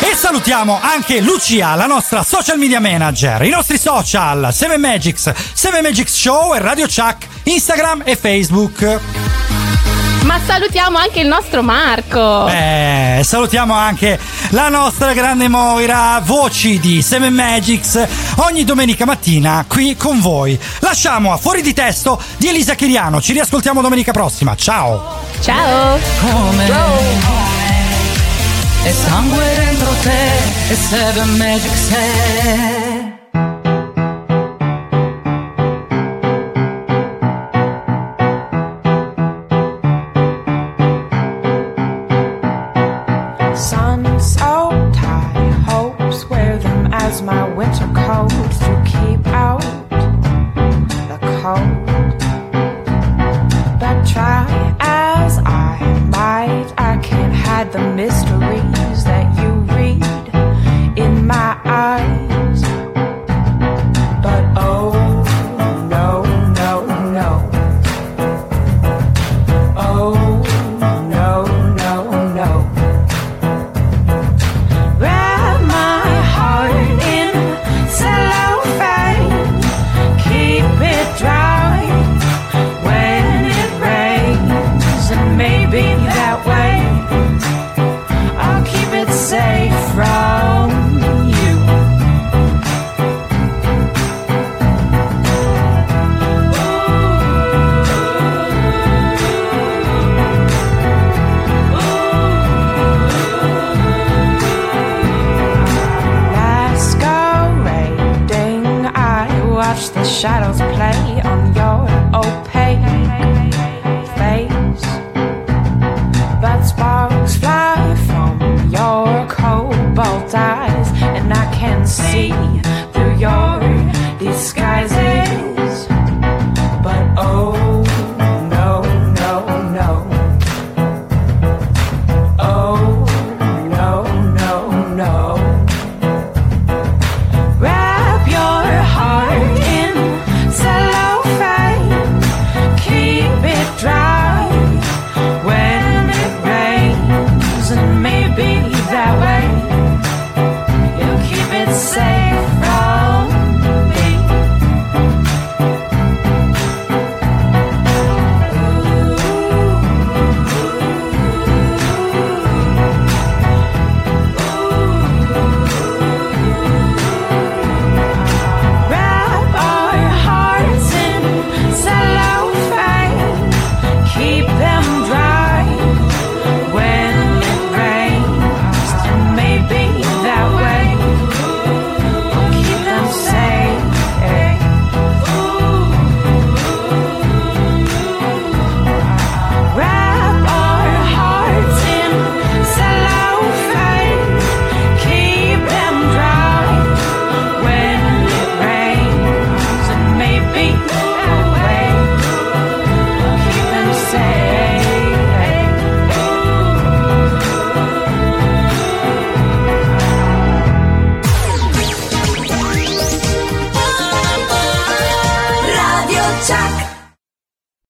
E salutiamo anche Lucia, la nostra social media manager. I nostri social 7 Magics, 7 Magics Show e Radio Chuck, Instagram e Facebook. Ma salutiamo anche il nostro Marco. Eh, salutiamo anche la nostra grande Moira, voci di Seven Magics, ogni domenica mattina qui con voi. Lasciamo a fuori di testo di Elisa Chiriano. Ci riascoltiamo domenica prossima. Ciao. Ciao. Come e sangue dentro te e Seven Magic sei